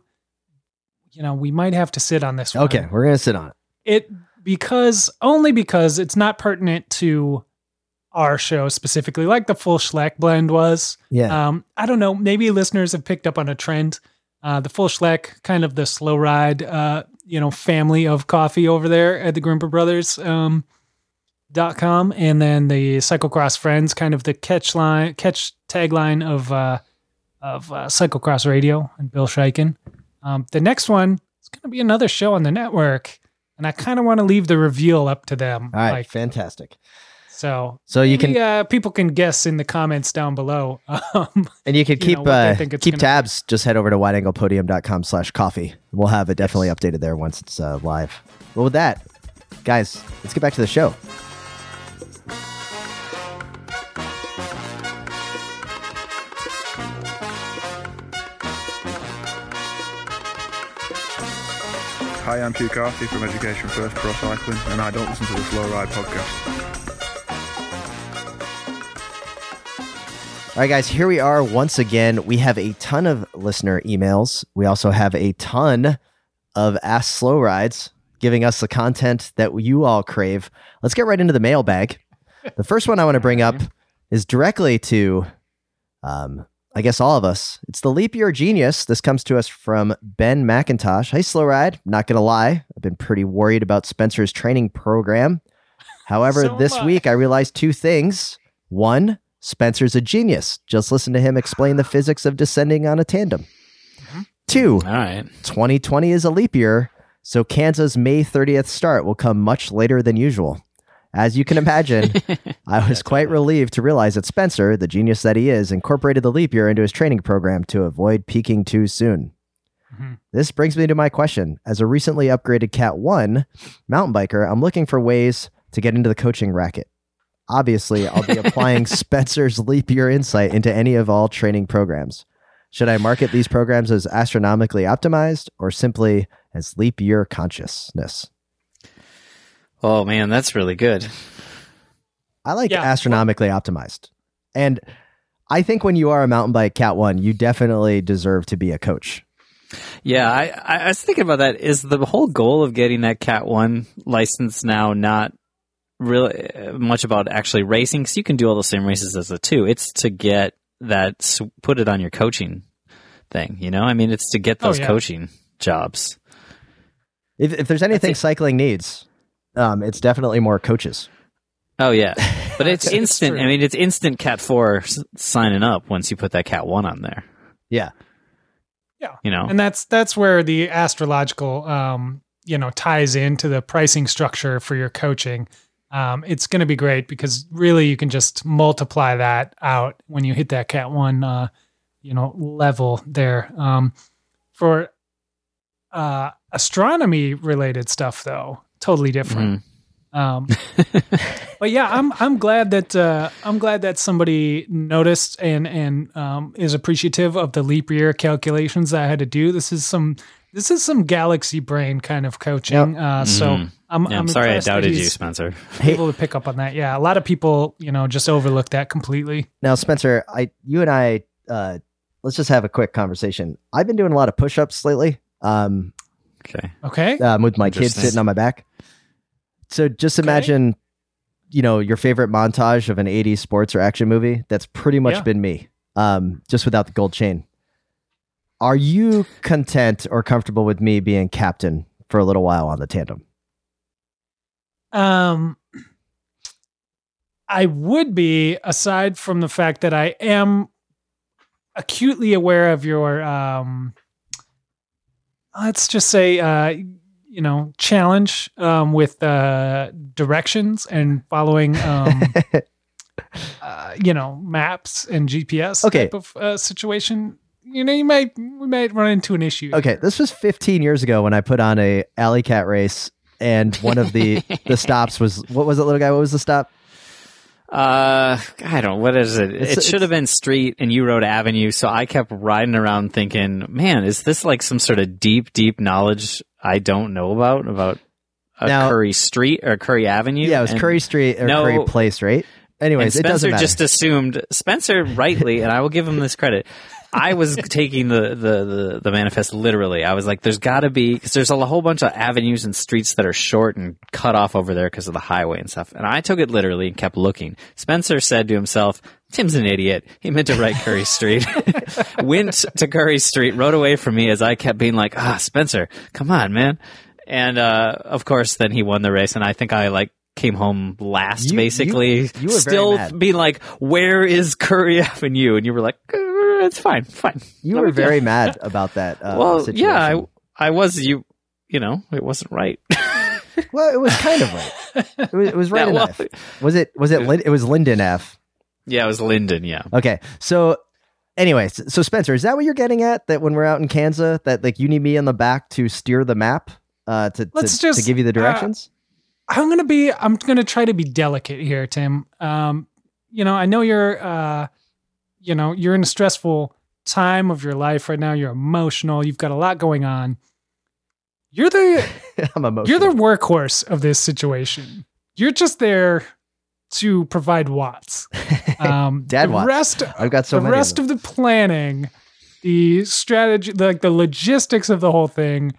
[SPEAKER 4] You know, we might have to sit on this one.
[SPEAKER 2] Okay, we're going to sit on it.
[SPEAKER 4] it because only because it's not pertinent to our show specifically, like the full Schleck blend was.
[SPEAKER 2] Yeah.
[SPEAKER 4] Um, I don't know. Maybe listeners have picked up on a trend. Uh, the full Schleck, kind of the slow ride, uh, you know, family of coffee over there at the Grimpeur Brothers. Um, dot com and then the cyclocross friends kind of the catch line catch tagline of uh of uh, cyclocross radio and bill Schieken. um the next one is going to be another show on the network and i kind of want to leave the reveal up to them
[SPEAKER 2] All right,
[SPEAKER 4] like
[SPEAKER 2] fantastic.
[SPEAKER 4] so
[SPEAKER 2] So you
[SPEAKER 4] maybe,
[SPEAKER 2] can
[SPEAKER 4] uh, people can guess in the comments down below um
[SPEAKER 2] and you can
[SPEAKER 4] you
[SPEAKER 2] keep
[SPEAKER 4] know,
[SPEAKER 2] uh, keep
[SPEAKER 4] gonna be.
[SPEAKER 2] tabs. Just head over to wideanglepodium.com slash coffee. We'll have it definitely updated there once it's uh, live. Well, with that, guys, let's get back to the show.
[SPEAKER 6] Hi, I'm Hugh Carthy from Education First Pro Cycling, and I don't listen to the Slow Ride podcast.
[SPEAKER 2] All right, guys, here we are once again. We have a ton of listener emails. We also have a ton of Ask Slow Rides giving us the content that you all crave. Let's get right into the mailbag. The first one I want to bring up is directly to, um, I guess, all of us. It's the Leap Year Genius. This comes to us from Ben McIntosh. Hey, Slow Ride. Not going to lie, I've been pretty worried about Spencer's training program. However,
[SPEAKER 4] So
[SPEAKER 2] this
[SPEAKER 4] I.
[SPEAKER 2] week I realized two things. One, Spencer's a genius. Just listen to him explain the physics of descending on a tandem. Mm-hmm. Two,
[SPEAKER 3] All right.
[SPEAKER 2] 2020 is a leap year, so Kansas May 30th start will come much later than usual. As you can imagine, I was quite relieved to realize that Spencer, the genius that he is, incorporated the leap year into his training program to avoid peaking too soon.
[SPEAKER 4] Mhm.
[SPEAKER 2] This brings me to my question. As a recently upgraded Cat 1 mountain biker, I'm looking for ways to get into the coaching racket. obviously I'll be applying Spencer's leap year insight into any of all training programs. Should I market these programs as astronomically optimized or simply as leap year consciousness?
[SPEAKER 3] Oh man, that's really good.
[SPEAKER 2] I like
[SPEAKER 4] Yeah.
[SPEAKER 2] astronomically optimized. And I think when you are a mountain bike cat one, you definitely deserve to be a coach.
[SPEAKER 3] Yeah, I, I I was thinking about that. Is the whole goal of getting that Cat One license now not really uh, much about actually racing? Because you can do all the same races as the two. It's to get that put it on your coaching thing. You know, I mean, it's to get
[SPEAKER 4] Oh,
[SPEAKER 3] those
[SPEAKER 4] yeah.
[SPEAKER 3] coaching jobs.
[SPEAKER 2] If, if there's anything cycling needs, um, it's definitely more coaches.
[SPEAKER 3] Oh yeah, but it's
[SPEAKER 4] It's
[SPEAKER 3] instant.
[SPEAKER 4] true.
[SPEAKER 3] I mean, it's instant Cat Four s- signing up once you put that Cat One on there.
[SPEAKER 2] Yeah, yeah.
[SPEAKER 3] You know,
[SPEAKER 4] and that's that's where the astrological um you know ties into the pricing structure for your coaching um it's going to be great because really you can just multiply that out when you hit that cat one uh you know level there um for uh astronomy related stuff though totally different um but yeah, I'm I'm glad that uh, I'm glad that somebody noticed and and um, is appreciative of the leap year calculations that I had to do. This is some this is some galaxy brain kind of coaching. Uh, so
[SPEAKER 3] Mhm.
[SPEAKER 4] I'm,
[SPEAKER 3] yeah,
[SPEAKER 4] I'm,
[SPEAKER 3] I'm, sorry I
[SPEAKER 4] impressed
[SPEAKER 3] doubted you, Spencer.
[SPEAKER 4] Able to pick up on that. Yeah, a lot of people you know just overlook that completely.
[SPEAKER 2] Now, Spencer, I, you and I, uh, let's just have a quick conversation. I've been doing a lot of push-ups lately, um,
[SPEAKER 3] Okay.
[SPEAKER 4] Okay.
[SPEAKER 2] um, with my kids sitting on my back. So just
[SPEAKER 4] Okay.
[SPEAKER 2] imagine, you know, your favorite montage of an 80s sports or action movie. That's pretty much
[SPEAKER 4] Yeah.
[SPEAKER 2] been me, um, just without the gold chain. Are you content or comfortable with me being captain for a little while on the tandem?
[SPEAKER 4] Um, I would be, aside from the fact that I am acutely aware of your, um, let's just say, uh, you know, challenge um, with uh, directions and following, um, uh, you know, maps and GPS
[SPEAKER 2] Okay.
[SPEAKER 4] type of uh, situation. You know, you might we might run into an issue.
[SPEAKER 2] Okay, this was 15 years ago when I put on a alley cat race, and one of the the stops was what was it, little guy? What was the stop?
[SPEAKER 3] Uh, I don't. What is it?
[SPEAKER 2] It's-
[SPEAKER 3] it should have been street, and you rode avenue. So I kept riding around thinking, man, is this like some sort of deep, deep knowledge I don't know about about a
[SPEAKER 2] Now-
[SPEAKER 3] Curry Street or Curry Avenue?
[SPEAKER 2] Yeah, it was
[SPEAKER 3] And-
[SPEAKER 2] Curry Street or
[SPEAKER 3] No.
[SPEAKER 2] Curry Place, right? Anyways,
[SPEAKER 3] and
[SPEAKER 2] it doesn't matter.
[SPEAKER 3] just assumed Spencer rightly, and I will give him this credit. I was taking the, the, the, the manifest literally. I was like, there's got to be because there's a whole bunch of avenues and streets that are short and cut off over there because of the highway and stuff. And I took it literally and kept looking. Spencer said to himself, "Tim's an idiot. He meant to write Curry Street." Went to Curry Street, rode away from me as I kept being like, "Ah, Spencer, come on, man." And uh, of course, then he won the race, and I think I like came home last,
[SPEAKER 2] You- you-
[SPEAKER 3] basically.
[SPEAKER 2] you were very
[SPEAKER 3] still being like, "Where is Curry Avenue?" And you And you were like, "Uh, "It's fine, fine."
[SPEAKER 2] you
[SPEAKER 3] No
[SPEAKER 2] were very mad about that. Uh,
[SPEAKER 3] well,
[SPEAKER 2] situation.
[SPEAKER 3] yeah, I, I was. You, you know, it wasn't right.
[SPEAKER 2] well, it was kind of right. It was, it was right
[SPEAKER 3] Yeah, well-
[SPEAKER 2] enough. Was it? Was it? It was Linden F.
[SPEAKER 3] yeah, it was Linden. Yeah.
[SPEAKER 2] Okay, so. Anyways, so Spencer, is that what you're getting at? That when we're out in Kansas, that like you need me in the back to steer the map, uh, to
[SPEAKER 4] Let's
[SPEAKER 2] to,
[SPEAKER 4] just,
[SPEAKER 2] to give you the
[SPEAKER 4] uh,
[SPEAKER 2] directions?
[SPEAKER 4] I'm gonna be I'm gonna try to be delicate here, Tim. Um, you know, I know you're uh you know, you're in a stressful time of your life right now. You're emotional, you've got a lot going on. You're the
[SPEAKER 2] I'm emotional.
[SPEAKER 4] you're the workhorse of this situation. You're just there to provide watts. Um
[SPEAKER 2] Dad
[SPEAKER 4] the rest
[SPEAKER 2] I've got so
[SPEAKER 4] the
[SPEAKER 2] many. of
[SPEAKER 4] rest
[SPEAKER 2] them.
[SPEAKER 4] of, the planning, the strategy, the, like the logistics of the whole thing,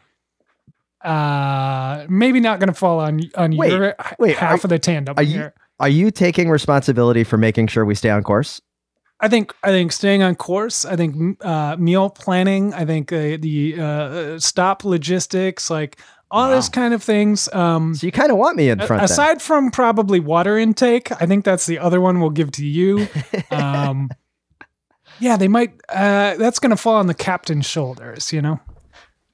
[SPEAKER 4] uh, maybe not going to fall on on
[SPEAKER 2] Wait,
[SPEAKER 4] your
[SPEAKER 2] wait,
[SPEAKER 4] half
[SPEAKER 2] are-
[SPEAKER 4] of the tandem
[SPEAKER 2] are you- Are you taking responsibility for making sure we stay on course?
[SPEAKER 4] I think I think staying on course. I think uh, meal planning. I think uh, the uh, stop logistics, like all this kind of things. Um,
[SPEAKER 2] So you kind of want me in front. then.
[SPEAKER 4] aside from probably water intake, I think that's the other one we'll give to you. Um, yeah, they might. Uh, that's going to fall on the captain's shoulders. You know.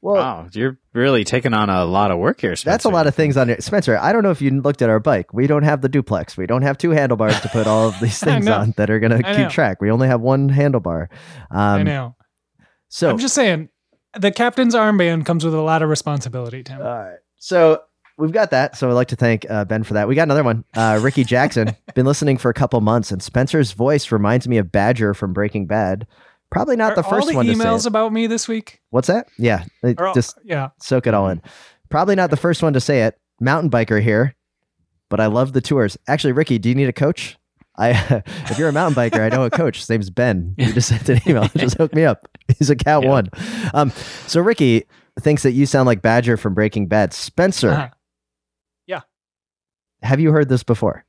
[SPEAKER 2] Well,
[SPEAKER 3] Wow, you're really taking on a lot of work here. Spencer.
[SPEAKER 2] That's a lot of things on it. Spencer, I don't know if you looked at our bike. We don't have the duplex. We don't have two handlebars to put all of these things on that are going to keep
[SPEAKER 4] know.
[SPEAKER 2] track. We only have one handlebar. Um,
[SPEAKER 4] I know.
[SPEAKER 2] So,
[SPEAKER 4] I'm just saying, the captain's armband comes with a lot of responsibility, Tim.
[SPEAKER 2] all right. So, we've got that. So I'd like to thank uh, Ben for that. We got another one. Uh, Ricky Jackson. Been listening for a couple months, and Spencer's voice reminds me of Badger from Breaking Bad. Probably not
[SPEAKER 4] Are
[SPEAKER 2] the first
[SPEAKER 4] all the
[SPEAKER 2] one to say
[SPEAKER 4] emails about me this week?
[SPEAKER 2] What's that? Yeah,
[SPEAKER 4] all-
[SPEAKER 2] just
[SPEAKER 4] yeah.
[SPEAKER 2] soak it all in. Probably not the first one to say it. Mountain biker here, but I love the tours. Actually, Ricky, do you need a coach? I, if you're a mountain biker, I know a coach. His name's Ben. You just sent an email. Just hook me up. He's a cat
[SPEAKER 3] Yeah.
[SPEAKER 2] one. Um, so Ricky thinks that you sound like Badger from Breaking Bad. Spencer,
[SPEAKER 4] Uh-huh.
[SPEAKER 2] have you heard this before?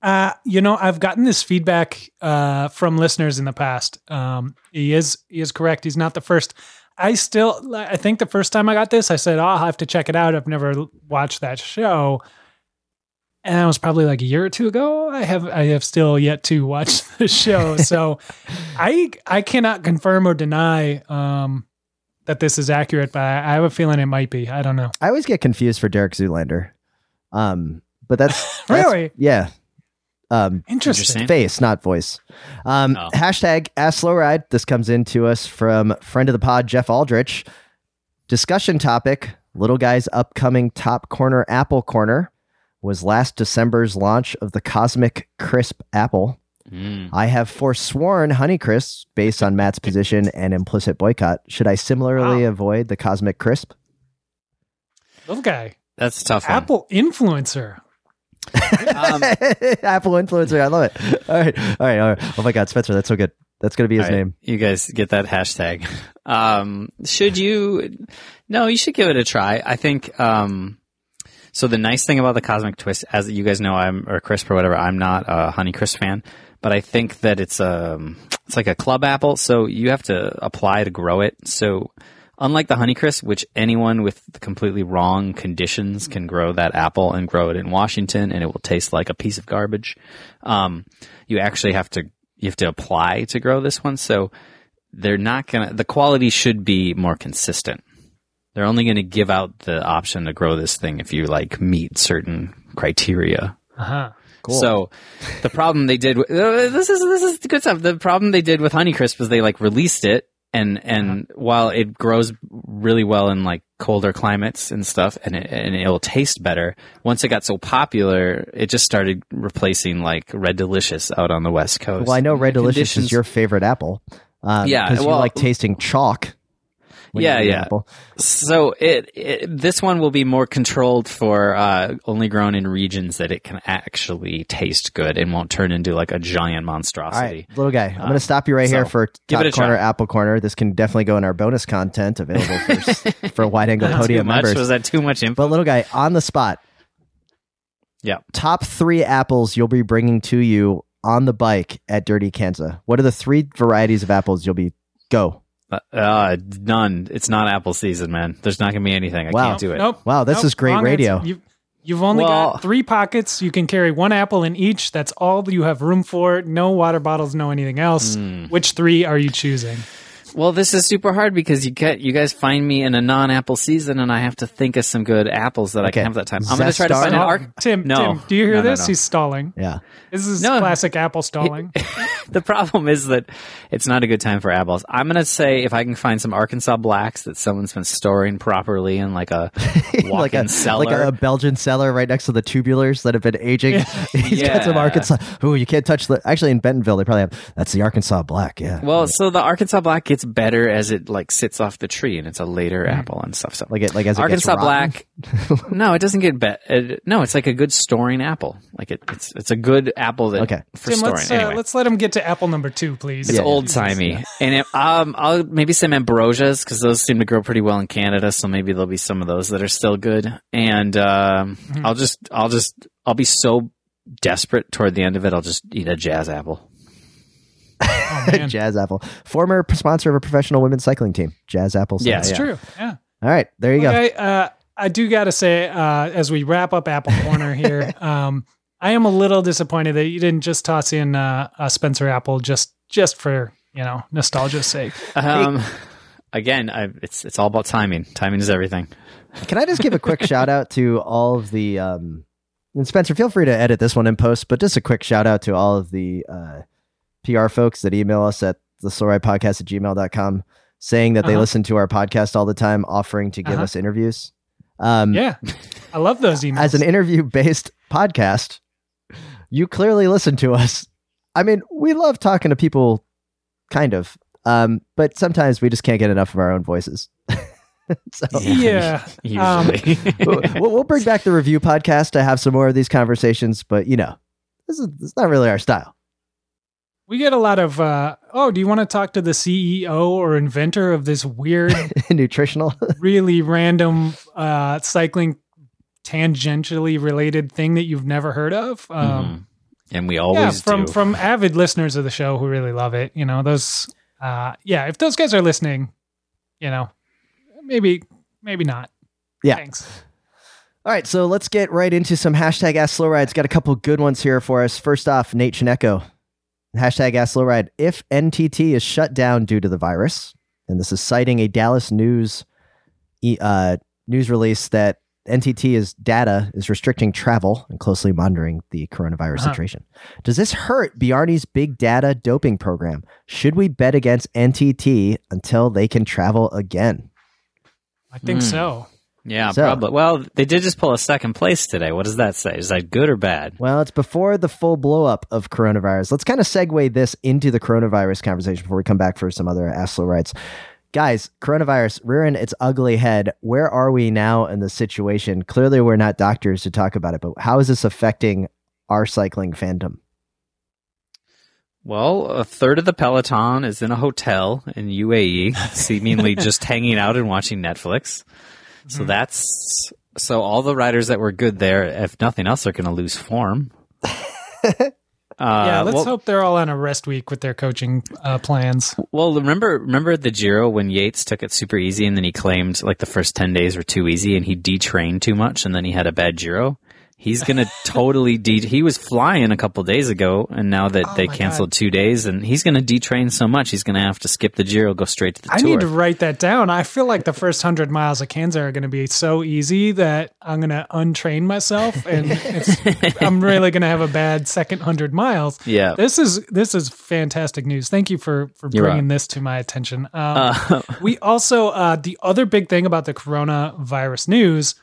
[SPEAKER 4] Uh, you know, I've gotten this feedback uh, from listeners in the past. Um, he is he is correct. He's not the first. I still, I think the first time I got this, I said, oh, I'll have to check it out. I've never watched that show, and that was probably like a year or two ago. I have I have still yet to watch the show, so I I cannot confirm or deny um, that this is accurate. But I, I have a feeling it might be. I don't know.
[SPEAKER 2] I always get confused for Derek Zoolander. Um, but that's, that's-
[SPEAKER 4] Really?
[SPEAKER 2] yeah. Um,
[SPEAKER 4] Interesting.
[SPEAKER 3] Interesting.
[SPEAKER 2] face, not voice. Um,
[SPEAKER 3] Oh.
[SPEAKER 2] Hashtag Ask Slow Ride. This comes in to us from friend of the pod, Jeff Aldrich. Discussion topic Little Guy's upcoming top corner Apple Corner was last December's launch of the Cosmic Crisp Apple.
[SPEAKER 3] Mm.
[SPEAKER 2] I have forsworn Honeycrisp based on Matt's position and implicit boycott. Should I similarly
[SPEAKER 4] Wow.
[SPEAKER 2] avoid the Cosmic Crisp?
[SPEAKER 4] Little guy,
[SPEAKER 3] That's a tough one.
[SPEAKER 4] Apple influencer.
[SPEAKER 3] Um,
[SPEAKER 2] Apple influencer. I love it. All right. All right. All right. Oh my God, Spencer, that's so good. That's going to be his
[SPEAKER 3] All right,
[SPEAKER 2] name.
[SPEAKER 3] You guys get that hashtag. Um, should you? No, you should give it a try. I think. Um, so the nice thing about the Cosmic Twist, as you guys know, I'm or Crisp or whatever, I'm not a Honey Crisp fan, but I think that it's um it's like a club apple, so you have to apply to grow it. So unlike the Honey Crisp, which anyone with completely wrong conditions can grow that apple and grow it in Washington, and it will taste like a piece of garbage. Um, you actually have to you have to apply to grow this one, so they're not gonna. The quality should be more consistent. They're only going to give out the option to grow this thing if you like meet certain criteria.
[SPEAKER 4] Uh huh.
[SPEAKER 2] Cool.
[SPEAKER 3] So the problem they did, with- uh, this is this is good stuff. The problem they did with Honeycrisp was they like released it, and and while it grows really well in like colder climates and stuff, and it, and it'll taste better. Once it got so popular, it just started replacing like Red Delicious out on the West Coast.
[SPEAKER 2] Well, I know Red Delicious is your favorite apple. Um,
[SPEAKER 3] Yeah,
[SPEAKER 2] because you like tasting chalk.
[SPEAKER 3] Yeah, yeah.
[SPEAKER 2] Apple.
[SPEAKER 3] So it, it this one will be more controlled for uh, only grown in regions that it can actually taste good and won't turn into like a giant monstrosity.
[SPEAKER 2] right, little guy. I'm going to stop you right here
[SPEAKER 3] Uh,
[SPEAKER 2] for top corner, apple corner. This can definitely go in our bonus content available for for wide angle podium
[SPEAKER 3] much?
[SPEAKER 2] members.
[SPEAKER 3] Was that too much info?
[SPEAKER 2] But little guy, on the spot,
[SPEAKER 3] yeah.
[SPEAKER 2] top three apples you'll be bringing to you on the bike at Dirty Kanza. What are the three varieties of apples you'll be go?
[SPEAKER 3] Uh, uh, none. It's not apple season, man. There's not gonna be anything. I
[SPEAKER 2] Wow.
[SPEAKER 3] can't do it.
[SPEAKER 4] Nope.
[SPEAKER 2] Wow, this
[SPEAKER 4] Nope,
[SPEAKER 2] is great
[SPEAKER 4] wrong
[SPEAKER 2] radio.
[SPEAKER 4] You've, you've only
[SPEAKER 3] Well-
[SPEAKER 4] got three pockets. You can carry one apple in each. That's all you have room for. No water bottles, no anything else.
[SPEAKER 3] Hmm.
[SPEAKER 4] Which three are you choosing?
[SPEAKER 3] Well, this is super hard because you get you guys find me in a non-apple season, and I have to think of some good apples that I can have that time. I'm gonna try to find an arc.
[SPEAKER 4] Tim,
[SPEAKER 3] No.
[SPEAKER 4] Tim, do you hear
[SPEAKER 3] No, no,
[SPEAKER 4] this?
[SPEAKER 3] no.
[SPEAKER 4] He's stalling.
[SPEAKER 2] Yeah.
[SPEAKER 4] This is
[SPEAKER 3] No.
[SPEAKER 4] classic apple stalling.
[SPEAKER 3] the problem is that it's not a good time for apples. I'm gonna say if I can find some Arkansas blacks that someone's been storing properly in like a
[SPEAKER 2] like a
[SPEAKER 3] cellar.
[SPEAKER 2] like a Belgian cellar right next to the tubulars that have been aging. He's got some Arkansas. Ooh, you can't touch the. Actually, in Bentonville, they probably have. That's the Arkansas black. Yeah.
[SPEAKER 3] well, so the Arkansas black gets better as it like sits off the tree, and it's a later apple and stuff. So
[SPEAKER 2] like it, like as it
[SPEAKER 3] Arkansas
[SPEAKER 2] gets
[SPEAKER 3] black. no, it doesn't get better. No, it's like a good storing apple. Like it, it's it's a good apple that
[SPEAKER 2] Okay.
[SPEAKER 3] for
[SPEAKER 4] Tim,
[SPEAKER 3] storing.
[SPEAKER 4] let's, uh,
[SPEAKER 3] anyway.
[SPEAKER 4] let's let him get to apple number two, please.
[SPEAKER 3] It's
[SPEAKER 2] Yeah.
[SPEAKER 3] old timey, and it, um, I'll maybe some ambrosias because those seem to grow pretty well in Canada. So maybe there'll be some of those that are still good. And um,
[SPEAKER 2] Mm-hmm.
[SPEAKER 3] I'll just, I'll just, I'll be so desperate toward the end of it. I'll just eat a jazz apple.
[SPEAKER 4] Oh, man.
[SPEAKER 2] Jazz Apple, former sponsor of a professional women's cycling team, Jazz Apple.
[SPEAKER 3] Yeah,
[SPEAKER 2] Cider.
[SPEAKER 4] It's true. Yeah.
[SPEAKER 2] All right, there you go.
[SPEAKER 4] Okay, uh, I do got to say, uh, as we wrap up Apple Corner here, um, I am a little disappointed that you didn't just toss in uh, a Spencer Apple just just for you know nostalgia's sake.
[SPEAKER 3] Um, again, I, it's it's all about timing. Timing is everything.
[SPEAKER 2] Can I just give a quick shout out to all of the um and Spencer, feel free to edit this one in post, but just a quick shout out to all of the uh PR folks that email us at the slow ride podcast at gmail.com saying that they
[SPEAKER 4] Uh-huh.
[SPEAKER 2] listen to our podcast all the time, offering to give
[SPEAKER 4] Uh-huh.
[SPEAKER 2] us interviews. Um,
[SPEAKER 4] Yeah. I love those emails.
[SPEAKER 2] as an interview based podcast, you clearly listen to us. I mean, we love talking to people, kind of, um, but sometimes we just can't get enough of our own voices. so
[SPEAKER 4] yeah. Um,
[SPEAKER 3] Usually.
[SPEAKER 2] we'll, we'll bring back the review podcast to have some more of these conversations, but you know, this is it's not really our style.
[SPEAKER 4] We get a lot of, uh, oh, do you want to talk to the CEO or inventor of this weird,
[SPEAKER 2] Nutritional.
[SPEAKER 4] really random uh, cycling tangentially related thing that you've never heard of? Um,
[SPEAKER 3] Mhm. And we
[SPEAKER 4] yeah,
[SPEAKER 3] always
[SPEAKER 4] from
[SPEAKER 3] do.
[SPEAKER 4] from avid listeners of the show who really love it. You know, those. Uh, yeah, if those guys are listening, you know, maybe maybe not.
[SPEAKER 2] Yeah.
[SPEAKER 4] Thanks.
[SPEAKER 2] All right, so let's get right into some hashtag Ask Slow Rides. Got a couple good ones here for us. First off, Nate Chineko. Hashtag Ask Slow Ride. If NTT is shut down due to the virus, and this is citing a Dallas News uh, news release that NTT is data is restricting travel and closely monitoring the coronavirus
[SPEAKER 4] Uh-huh.
[SPEAKER 2] situation. Does this hurt Bjarne's big data doping program? Should we bet against NTT until they can travel again?
[SPEAKER 4] I think
[SPEAKER 3] Hmm.
[SPEAKER 4] so.
[SPEAKER 3] Yeah,
[SPEAKER 2] So-
[SPEAKER 3] probably. Well, they did just pull a second place today. What does that say? Is that good or bad?
[SPEAKER 2] Well, it's before the full blow up of coronavirus. Let's kind of segue this into the coronavirus conversation before we come back for some other Aslo rights. Guys, coronavirus rearing its ugly head. Where are we now in the situation? Clearly, we're not doctors to talk about it, but how is this affecting our cycling fandom?
[SPEAKER 3] Well, a third of the peloton is in a hotel in UAE, seemingly just hanging out and watching Netflix. So that's so all the riders that were good there, if nothing else, are going to lose form. uh,
[SPEAKER 4] yeah, let's
[SPEAKER 3] well,
[SPEAKER 4] hope they're all on a rest week with their coaching uh, plans.
[SPEAKER 3] Well, remember, remember the Giro when Yates took it super easy, and then he claimed like the first ten days were too easy, and he detrained too much, and then he had a bad Giro. He's gonna totally de. He was flying a couple days ago, and now that
[SPEAKER 4] Oh
[SPEAKER 3] they canceled two days, and he's gonna detrain so much, he's gonna have to skip the Giro, go straight to the
[SPEAKER 4] I
[SPEAKER 3] tour.
[SPEAKER 4] need to write that down. I feel like the first hundred miles of Kansas are going to be so easy that I'm going to untrain myself, and it's, I'm really going to have a bad second hundred miles.
[SPEAKER 3] yeah.
[SPEAKER 4] This is this is fantastic news. Thank you for for
[SPEAKER 3] You're
[SPEAKER 4] bringing
[SPEAKER 3] right.
[SPEAKER 4] this to my attention. Um,
[SPEAKER 3] Uh,
[SPEAKER 4] we also uh, the other big thing about the coronavirus news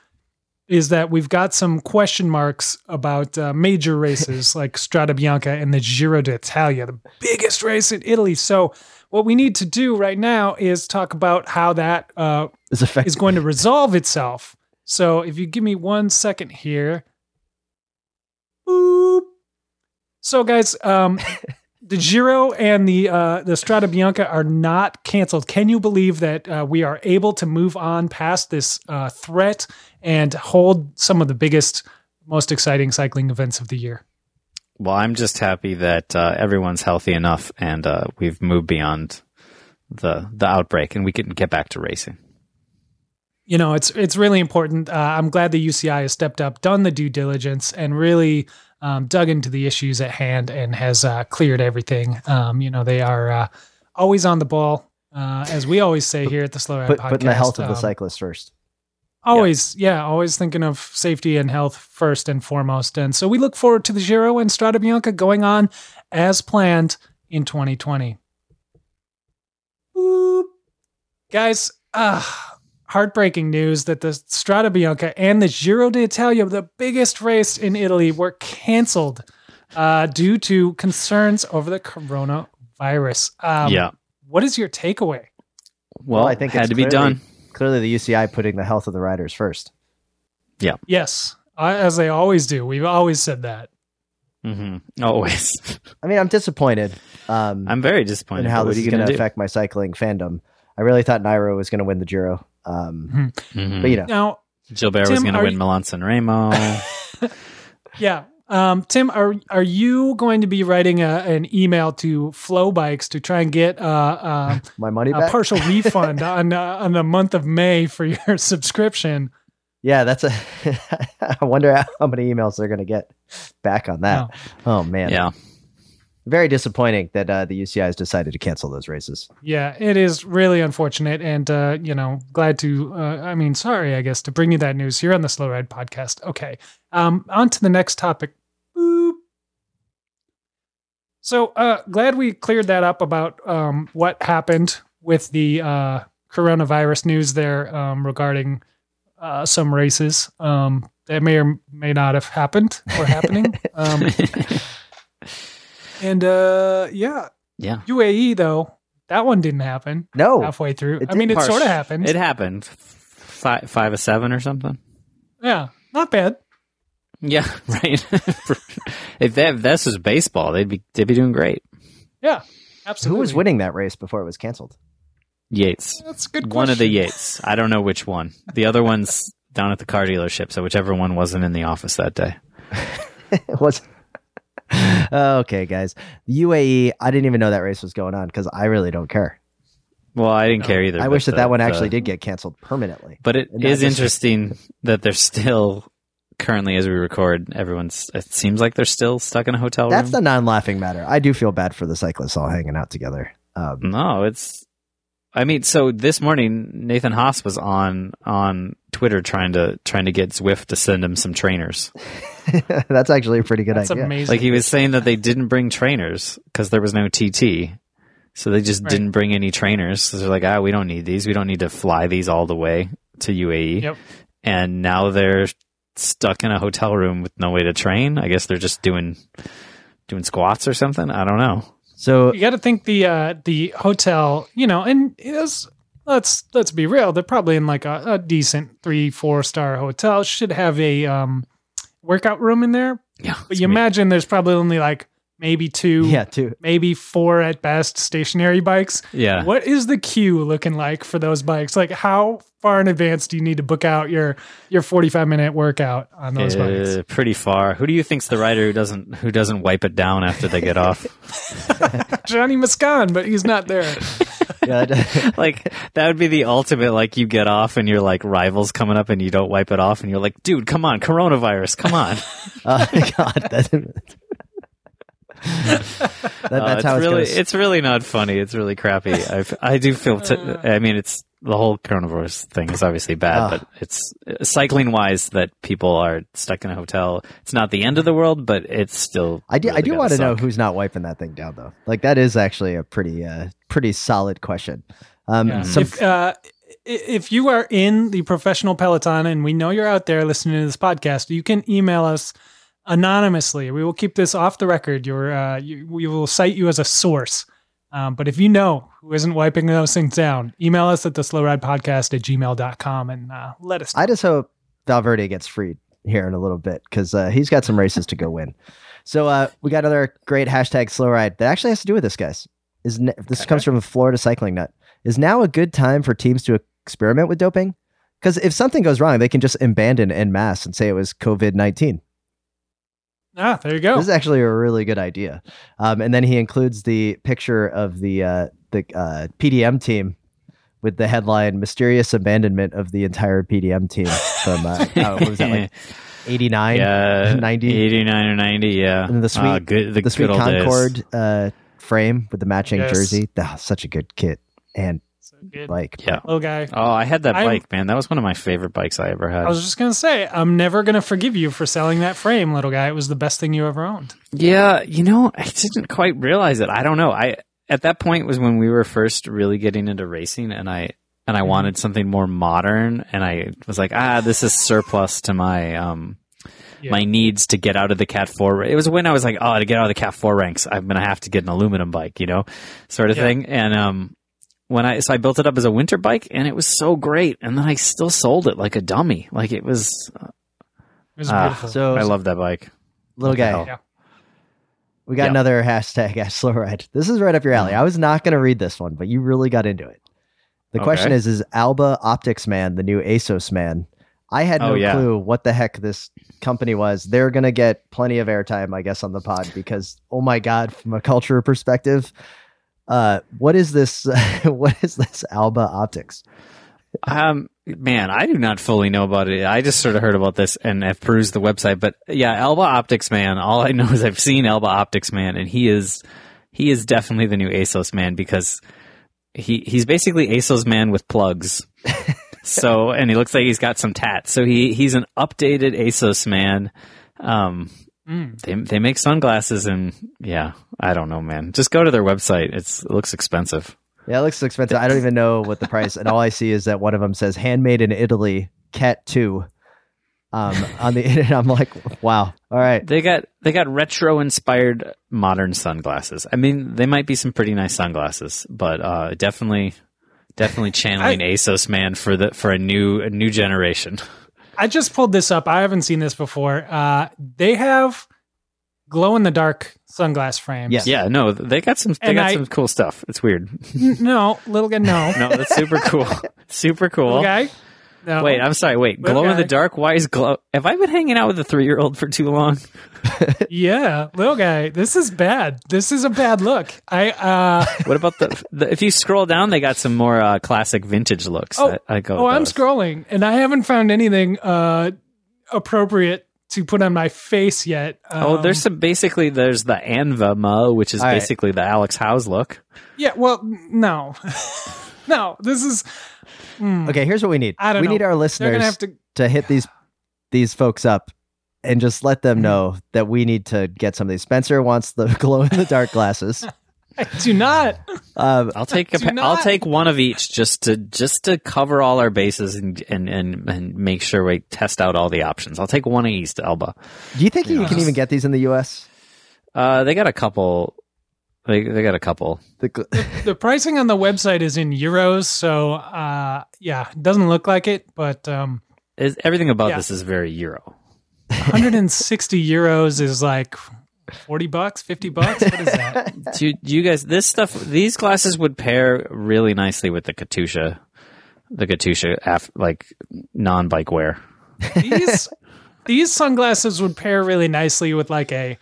[SPEAKER 4] is that we've got some question marks about uh, major races like Strada Bianca and the Giro d'Italia, the biggest race in Italy. So what we need to do right now is talk about how that uh,
[SPEAKER 2] Is
[SPEAKER 4] is going to resolve itself. So if you give me one second here. Boop. So guys, um the Giro and the uh the Strada Bianca are not canceled. Can you believe that uh, we are able to move on past this uh, threat and hold some of the biggest most exciting cycling events of the year?
[SPEAKER 3] well, I'm just happy that uh, everyone's healthy enough, and uh, we've moved beyond the the outbreak, and we can get back to racing.
[SPEAKER 4] you know, it's it's really important. Uh, I'm glad the UCI has stepped up, done the due diligence, and really um, dug into the issues at hand and has uh, cleared everything. Um, you know, they are uh, always on the ball, uh, as we always say here at the Slow Ride
[SPEAKER 2] put,
[SPEAKER 4] Podcast.
[SPEAKER 2] putting the health of the
[SPEAKER 4] Um,
[SPEAKER 2] cyclist first.
[SPEAKER 4] Always, yeah. always thinking of safety and health first and foremost. And so we look forward to the Giro and Strada Bianca going on as planned in 2020. Boop. Guys, uh, heartbreaking news that the Strada Bianca and the Giro d'Italia, the biggest race in Italy, were canceled uh, due to concerns over the coronavirus. Um,
[SPEAKER 3] yeah.
[SPEAKER 4] What is your takeaway?
[SPEAKER 3] Well,
[SPEAKER 2] I think it
[SPEAKER 3] had
[SPEAKER 2] it's
[SPEAKER 3] to be done.
[SPEAKER 2] Clearly, the UCI putting the health of the riders first.
[SPEAKER 4] Yeah. Yes, as they always do. We've always said that.
[SPEAKER 3] hmm Always.
[SPEAKER 2] I mean, I'm disappointed. Um,
[SPEAKER 3] I'm very disappointed.
[SPEAKER 2] and how
[SPEAKER 3] but what
[SPEAKER 2] this
[SPEAKER 3] are
[SPEAKER 2] is
[SPEAKER 3] you
[SPEAKER 2] going
[SPEAKER 3] going
[SPEAKER 2] to
[SPEAKER 3] to
[SPEAKER 2] affect my cycling fandom. I really thought Nairo was going to win the Giro. Um,
[SPEAKER 3] Mhm.
[SPEAKER 2] But you know,
[SPEAKER 4] Now,
[SPEAKER 3] Gilbert was going to win
[SPEAKER 4] you-
[SPEAKER 3] Milan San Remo.
[SPEAKER 4] yeah. Um, Tim, are are you going to be writing a, an email to FloBikes to try and get uh, uh,
[SPEAKER 2] my money
[SPEAKER 4] a
[SPEAKER 2] back.
[SPEAKER 4] partial refund on uh, on the month of May for your subscription?
[SPEAKER 2] yeah, that's a. I wonder how many emails they're going to get back on that. Oh man,
[SPEAKER 3] yeah.
[SPEAKER 2] Very disappointing that uh, the UCI has decided to cancel those races.
[SPEAKER 4] Yeah, it is really unfortunate, and uh, you know, glad to. Uh, I mean, sorry, I guess to bring you that news here on the Slow Ride podcast. Okay, um, on to the next topic. Boop. So, uh, glad we cleared that up about um, what happened with the uh, coronavirus news there um, regarding uh, some races um, that may or may not have happened or happening. and uh, yeah,
[SPEAKER 3] yeah.
[SPEAKER 4] UAE though that one didn't happen
[SPEAKER 2] No,
[SPEAKER 4] halfway through. I mean, it sort of happened.
[SPEAKER 3] It happened. Five, five of seven or something.
[SPEAKER 4] yeah, not bad.
[SPEAKER 3] Yeah, right. if, that, if this was baseball, they'd be they'd be doing great.
[SPEAKER 4] Yeah, absolutely.
[SPEAKER 2] who was winning that race before it was canceled?
[SPEAKER 3] Yates,
[SPEAKER 4] That's a good.
[SPEAKER 3] one of the. Yates. I don't know which one. The other one's down at the car dealership. So whichever one wasn't in the office that day.
[SPEAKER 2] it was. okay, guys. The UAE. I didn't even know that race was going on because I really don't care.
[SPEAKER 3] Well, I didn't care either.
[SPEAKER 2] I wish that
[SPEAKER 3] the-
[SPEAKER 2] that one actually
[SPEAKER 3] the-
[SPEAKER 2] did get canceled permanently.
[SPEAKER 3] But it is And
[SPEAKER 2] just-
[SPEAKER 3] interesting that they're still currently, as we record, everyone's. It seems like they're still stuck in a hotel room.
[SPEAKER 2] That's
[SPEAKER 3] room.
[SPEAKER 2] the non-laughing matter. I do feel bad for the cyclists all hanging out together. Um,
[SPEAKER 3] No, it's. I mean, so this morning Nathan Haas was on on Twitter trying to trying to get Zwift to send him some trainers.
[SPEAKER 2] that's actually a pretty good
[SPEAKER 4] That's
[SPEAKER 2] idea.
[SPEAKER 4] amazing.
[SPEAKER 3] Like he was saying that they didn't bring trainers because there was no TT, so they just
[SPEAKER 4] Right.
[SPEAKER 3] didn't bring any trainers. So they're like, ah, we don't need these. We don't need to fly these all the way to UAE.
[SPEAKER 4] Yep.
[SPEAKER 3] And now they're stuck in a hotel room with no way to train. I guess they're just doing doing squats or something. I don't know.
[SPEAKER 2] So
[SPEAKER 4] you got to think the uh, the hotel, you know, and is, let's let's be real. They're probably in like a, a decent three four star hotel. Should have a um, workout room in there,
[SPEAKER 3] Yeah,
[SPEAKER 4] but you
[SPEAKER 3] me.
[SPEAKER 4] imagine there's probably only like maybe two,
[SPEAKER 2] yeah, too.
[SPEAKER 4] maybe four at best stationary bikes.
[SPEAKER 3] Yeah.
[SPEAKER 4] What is the queue looking like for those bikes? Like how far in advance do you need to book out your your 45 minute workout on those bikes?
[SPEAKER 3] Uh, pretty far. Who do you think's the rider who doesn't who doesn't wipe it down after they get off?
[SPEAKER 4] Gianni Moscon, but he's not there.
[SPEAKER 2] Yeah,
[SPEAKER 3] like that would be the ultimate. Like you get off and you're like rivals coming up and you don't wipe it off and you're like, dude, come on, coronavirus, come on.
[SPEAKER 2] oh God, that, that,
[SPEAKER 3] Uh,
[SPEAKER 2] that's
[SPEAKER 3] it's
[SPEAKER 2] how
[SPEAKER 3] really
[SPEAKER 2] goes.
[SPEAKER 3] it's really not funny. It's really crappy. I I do feel. T- I mean, it's the whole coronavirus thing is obviously bad,
[SPEAKER 2] Ah.
[SPEAKER 3] but it's cycling wise that people are stuck in a hotel. It's not the end of the world, but it's still.
[SPEAKER 2] I do. I do
[SPEAKER 3] gotta
[SPEAKER 2] want to know who's not wiping that thing down, though. Like that is actually a pretty, uh, pretty solid question. Um,
[SPEAKER 4] Yeah.
[SPEAKER 2] some-
[SPEAKER 4] if uh, if you are in the professional peloton and we know you're out there listening to this podcast, you can email us anonymously. We will keep this off the record. Your uh, you, we will cite you as a source. Um, but if you know who isn't wiping those things down, email us at the slow ride podcast at gmail.com and uh, let us know.
[SPEAKER 2] I just hope Valverde gets freed here in a little bit because uh, he's got some races to go win. So uh, we got another great hashtag slow ride that actually has to do with this, guys. Is ne- this comes from a Florida Cycling Nut? Is now a good time for teams to experiment with doping? Because if something goes wrong, they can just abandon en masse and say it was COVID nineteen.
[SPEAKER 4] Ah, there you go.
[SPEAKER 2] This is actually a really good idea. Um, and then he includes the picture of the uh, the uh, PDM team with the headline "Mysterious Abandonment of the Entire PDM Team" from uh, oh, what was that like eighty nine?
[SPEAKER 3] yeah,
[SPEAKER 2] 90.
[SPEAKER 3] 89 or 90, yeah.
[SPEAKER 2] And the sweet-
[SPEAKER 3] Ah, good, the,
[SPEAKER 2] the sweet
[SPEAKER 3] good.
[SPEAKER 2] Concord uh, frame with the matching
[SPEAKER 4] Yes.
[SPEAKER 2] jersey. Ah, such a good kit and
[SPEAKER 4] So good.
[SPEAKER 2] bike.
[SPEAKER 3] Yeah.
[SPEAKER 4] Little guy.
[SPEAKER 3] Oh, I had that
[SPEAKER 4] I'm-
[SPEAKER 3] bike, man. That was one of my favorite bikes I ever had.
[SPEAKER 4] I was just going to say, I'm never going to forgive you for selling that frame, little guy. It was the best thing you ever owned.
[SPEAKER 3] Yeah, you know, I didn't quite realize it. I don't know. I at that point was when we were first really getting into racing, and I and I
[SPEAKER 4] Mhm.
[SPEAKER 3] wanted something more modern, and I was like, ah, this is surplus to my um
[SPEAKER 4] Yeah.
[SPEAKER 3] my needs to get out of the Cat Four. It was when I was like, oh, to get out of the Cat Four ranks, I'm gonna have to get an aluminum bike, you know, sort of
[SPEAKER 4] Yeah.
[SPEAKER 3] thing. And um, when I so I built it up as a winter bike, and it was so great, and then I still sold it like a dummy. Like it was,
[SPEAKER 4] It was beautiful.
[SPEAKER 2] So
[SPEAKER 3] I love that bike.
[SPEAKER 2] little
[SPEAKER 3] What
[SPEAKER 2] guy.
[SPEAKER 4] Yeah.
[SPEAKER 2] we got
[SPEAKER 3] Yeah.
[SPEAKER 2] another hashtag at slow ride. This is right up your alley. I was not going to read this one, but you really got into it. The question is: Is Alba Optics Man the new Assos man? I had oh, no
[SPEAKER 3] Oh, yeah.
[SPEAKER 2] clue what the heck this company was. They're going to get plenty of airtime, I guess, on the pod because, oh my god, from a culture perspective, uh, what is this? what is this Alba Optics?
[SPEAKER 3] Um, man, I do not fully know about it. I just sort of heard about this and have perused the website. But yeah, Alba Optics Man. All I know is I've seen Alba Optics Man, and he is he is definitely the new Assos man because he he's basically Assos man with plugs. so and he looks like he's got some tats. So he he's an updated Assos man. Um,
[SPEAKER 4] Mm.
[SPEAKER 3] they they make sunglasses and yeah, I don't know, man. Just go to their website. It's it looks expensive.
[SPEAKER 2] Yeah, it looks expensive. I don't even know what the price, and all I see is that one of them says "handmade in Italy" Cat Two. Um, on the internet, I'm like, wow. All right,
[SPEAKER 3] They got they got retro inspired modern sunglasses. I mean, they might be some pretty nice sunglasses, but uh, definitely definitely channeling Assos man for the for a new a new generation.
[SPEAKER 4] I just pulled this up. I haven't seen this before. Uh, they have glow in the dark sunglass frames.
[SPEAKER 2] Yes.
[SPEAKER 3] Yeah, no, they got some they
[SPEAKER 4] And
[SPEAKER 3] got
[SPEAKER 4] I-
[SPEAKER 3] some cool stuff. It's weird.
[SPEAKER 4] N- no, little guy. No.
[SPEAKER 3] No, that's super cool. super cool.
[SPEAKER 4] Okay. No.
[SPEAKER 3] Wait, I'm sorry. Wait,
[SPEAKER 4] Little
[SPEAKER 3] glow in the dark. Why is glow? Have I been hanging out with a three year old for too long?
[SPEAKER 4] yeah, little guy. This is bad. This is a bad look. I uh
[SPEAKER 3] What about the, the? If you scroll down, they got some more uh, classic vintage looks.
[SPEAKER 4] oh,
[SPEAKER 3] I, I go.
[SPEAKER 4] oh
[SPEAKER 3] with
[SPEAKER 4] I'm
[SPEAKER 3] those.
[SPEAKER 4] scrolling and I haven't found anything uh appropriate to put on my face yet.
[SPEAKER 3] Oh,
[SPEAKER 4] Um,
[SPEAKER 3] there's some. Basically, there's the Anvma, which is
[SPEAKER 2] All right.
[SPEAKER 3] basically the Alex Howes look.
[SPEAKER 4] yeah. Well, no, no. This is hmm,
[SPEAKER 2] okay. Here's what we need.
[SPEAKER 4] I don't
[SPEAKER 2] we
[SPEAKER 4] know.
[SPEAKER 2] need our listeners
[SPEAKER 4] gonna have to.
[SPEAKER 2] to hit these these folks up and just let them know that we need to get some of these. Spencer wants the glow in the dark glasses.
[SPEAKER 4] I do not.
[SPEAKER 2] Um,
[SPEAKER 3] I'll take a,
[SPEAKER 4] Do
[SPEAKER 3] pa- I'll take one of each just to just to cover all our bases and and and, and make sure we test out all the options. I'll take one of each to Elba.
[SPEAKER 2] do you think you can even get these in the U.S.?
[SPEAKER 3] Uh, they got a couple. They they got a couple.
[SPEAKER 2] The, gl-
[SPEAKER 4] The pricing on the website is in euros, so uh, yeah, it doesn't look like it, but um,
[SPEAKER 3] Is, everything about
[SPEAKER 4] Yeah.
[SPEAKER 3] this is very Euro.
[SPEAKER 4] 160 euros is like 40 bucks, 50 bucks. What is that?
[SPEAKER 3] do, you, do you guys this stuff? These glasses would pair really nicely with the Katusha, the Katusha af, like non bike wear.
[SPEAKER 4] these these sunglasses would pair really nicely with like a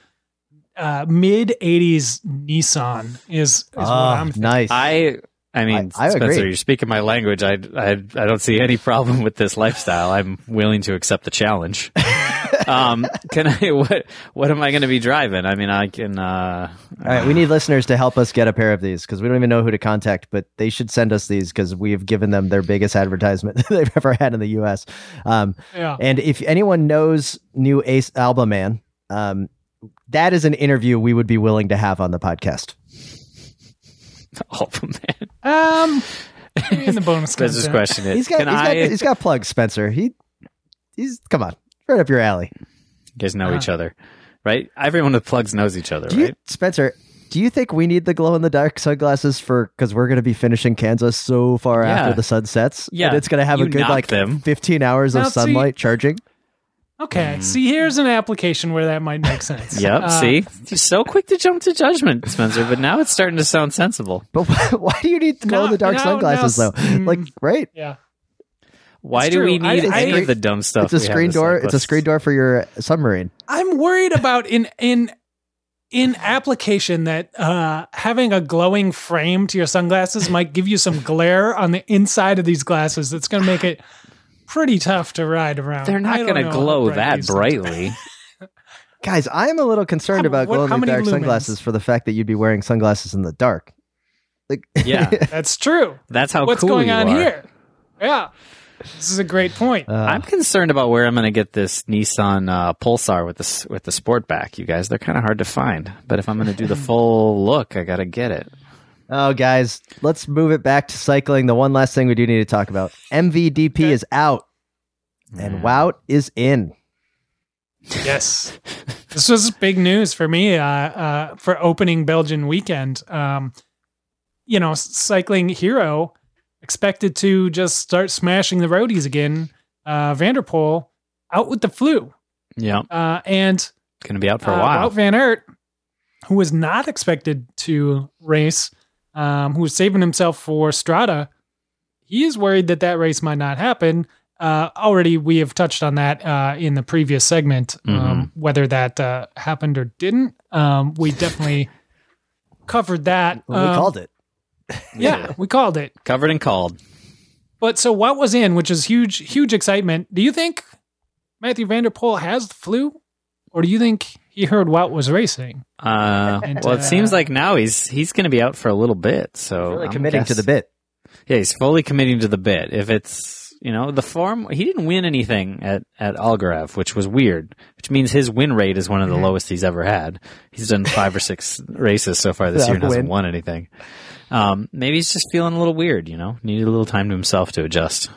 [SPEAKER 4] uh, mid 80s Nissan. Is is what
[SPEAKER 2] Ah,
[SPEAKER 4] I'm thinking.
[SPEAKER 2] nice.
[SPEAKER 3] I I mean,
[SPEAKER 2] I- I
[SPEAKER 3] Spencer,
[SPEAKER 2] agree.
[SPEAKER 3] you're speaking my language. I, I I don't see any problem with this lifestyle. I'm willing to accept the challenge. um, can I? What what am I going to be driving? I mean, I can. Uh,
[SPEAKER 2] All right, we need listeners to help us get a pair of these because we don't even know who to contact, but they should send us these because we've given them their biggest advertisement they've ever had in the U.S. Um,
[SPEAKER 4] Yeah.
[SPEAKER 2] and if anyone knows new Ace Alba Man, um, that is an interview we would be willing to have on the podcast.
[SPEAKER 3] oh man,
[SPEAKER 4] Um, in the bonus
[SPEAKER 3] Spencer's
[SPEAKER 4] content.
[SPEAKER 3] question is:
[SPEAKER 2] He's got,
[SPEAKER 3] Can
[SPEAKER 2] he's,
[SPEAKER 3] I?
[SPEAKER 2] got he's got plugs, Spencer. He he's come on, right up your alley.
[SPEAKER 3] you guys know
[SPEAKER 4] Uh.
[SPEAKER 3] each other, right? Everyone with plugs knows each other,
[SPEAKER 2] Do you,
[SPEAKER 3] right?
[SPEAKER 2] Spencer? Do you think we need the glow in the dark sunglasses for because we're going to be finishing Kansas so far
[SPEAKER 3] Yeah.
[SPEAKER 2] after the sun sets?
[SPEAKER 3] Yeah.
[SPEAKER 2] and it's going to have
[SPEAKER 3] You
[SPEAKER 2] a good like
[SPEAKER 3] them.
[SPEAKER 2] fifteen hours
[SPEAKER 4] Now,
[SPEAKER 2] of
[SPEAKER 4] see-
[SPEAKER 2] sunlight charging.
[SPEAKER 4] Okay, see, here's an application where that might make sense.
[SPEAKER 3] Yep.
[SPEAKER 4] Uh,
[SPEAKER 3] see, you're so quick to jump to judgment, Spencer. But now it's starting to sound sensible.
[SPEAKER 2] But why, why do you need the glow in the dark
[SPEAKER 4] No, no,
[SPEAKER 2] sunglasses
[SPEAKER 4] no,
[SPEAKER 2] though?
[SPEAKER 4] mm.
[SPEAKER 2] Like, right?
[SPEAKER 4] Yeah.
[SPEAKER 3] Why
[SPEAKER 4] It's
[SPEAKER 3] do
[SPEAKER 4] true.
[SPEAKER 3] we need
[SPEAKER 4] I-
[SPEAKER 3] any
[SPEAKER 4] I-
[SPEAKER 3] of the dumb stuff?
[SPEAKER 2] It's a screen door. It's a screen door for your submarine.
[SPEAKER 4] I'm worried about in in in application that uh, having a glowing frame to your sunglasses might give you some glare on the inside of these glasses. That's going to make it pretty tough to ride around.
[SPEAKER 3] They're not going to glow
[SPEAKER 4] bright
[SPEAKER 3] that
[SPEAKER 4] these things are.
[SPEAKER 3] brightly.
[SPEAKER 2] Guys, I am a little concerned
[SPEAKER 4] How-
[SPEAKER 2] about
[SPEAKER 4] what-
[SPEAKER 2] glow in
[SPEAKER 4] how
[SPEAKER 2] the
[SPEAKER 4] many
[SPEAKER 2] dark
[SPEAKER 4] lumens?
[SPEAKER 2] sunglasses for the fact that you'd be wearing sunglasses in the dark. Like,
[SPEAKER 3] Yeah.
[SPEAKER 4] That's true.
[SPEAKER 3] That's how
[SPEAKER 4] What's
[SPEAKER 3] cool
[SPEAKER 4] going
[SPEAKER 3] you
[SPEAKER 4] on
[SPEAKER 3] are.
[SPEAKER 4] here? Yeah, this is a great point.
[SPEAKER 2] uh,
[SPEAKER 3] I'm concerned about where I'm going to get this Nissan uh, Pulsar with this with the sport back. You guys, they're kind of hard to find. But if I'm going to do the full look, I got to get it.
[SPEAKER 2] Oh, guys, let's move it back to cycling. The one last thing we do need to talk about: MVDP is out and Wout is in.
[SPEAKER 4] Yes. this was big news for me uh, uh, for opening Belgian weekend. Um, you know, Cycling Hero expected to just start smashing the roadies again. Uh, Van der Poel out with the flu.
[SPEAKER 3] Yeah,
[SPEAKER 4] Uh, and
[SPEAKER 3] going to be out for a
[SPEAKER 4] uh,
[SPEAKER 3] while.
[SPEAKER 4] Wout Van Aert, who was not expected to race, um, who was saving himself for Strada, he is worried that that race might not happen. Uh, already, we have touched on that uh, in the previous segment, um, whether that uh, happened or didn't. Um, we definitely covered that.
[SPEAKER 2] Well, we
[SPEAKER 4] Um,
[SPEAKER 2] called it.
[SPEAKER 4] Yeah, we called it.
[SPEAKER 3] Covered and called.
[SPEAKER 4] But so what was in, which is huge, huge excitement. Do you think Matthew Van der Poel has the flu, or do you think he heard Wout was racing?
[SPEAKER 3] Uh,
[SPEAKER 4] And,
[SPEAKER 3] well, it
[SPEAKER 4] uh,
[SPEAKER 3] seems like now he's he's going to be out for a little bit. So
[SPEAKER 2] Really
[SPEAKER 3] I'm
[SPEAKER 2] committing to the bit.
[SPEAKER 3] Yeah, he's fully committing to the bit. If it's you know the form, he didn't win anything at at Algarve, which was weird. Which means his win rate is one of the lowest he's ever had. He's done five or six races so far this
[SPEAKER 2] Without
[SPEAKER 3] year and hasn't won anything. Um, maybe he's just feeling a little weird. You know, needed a little time to himself to adjust.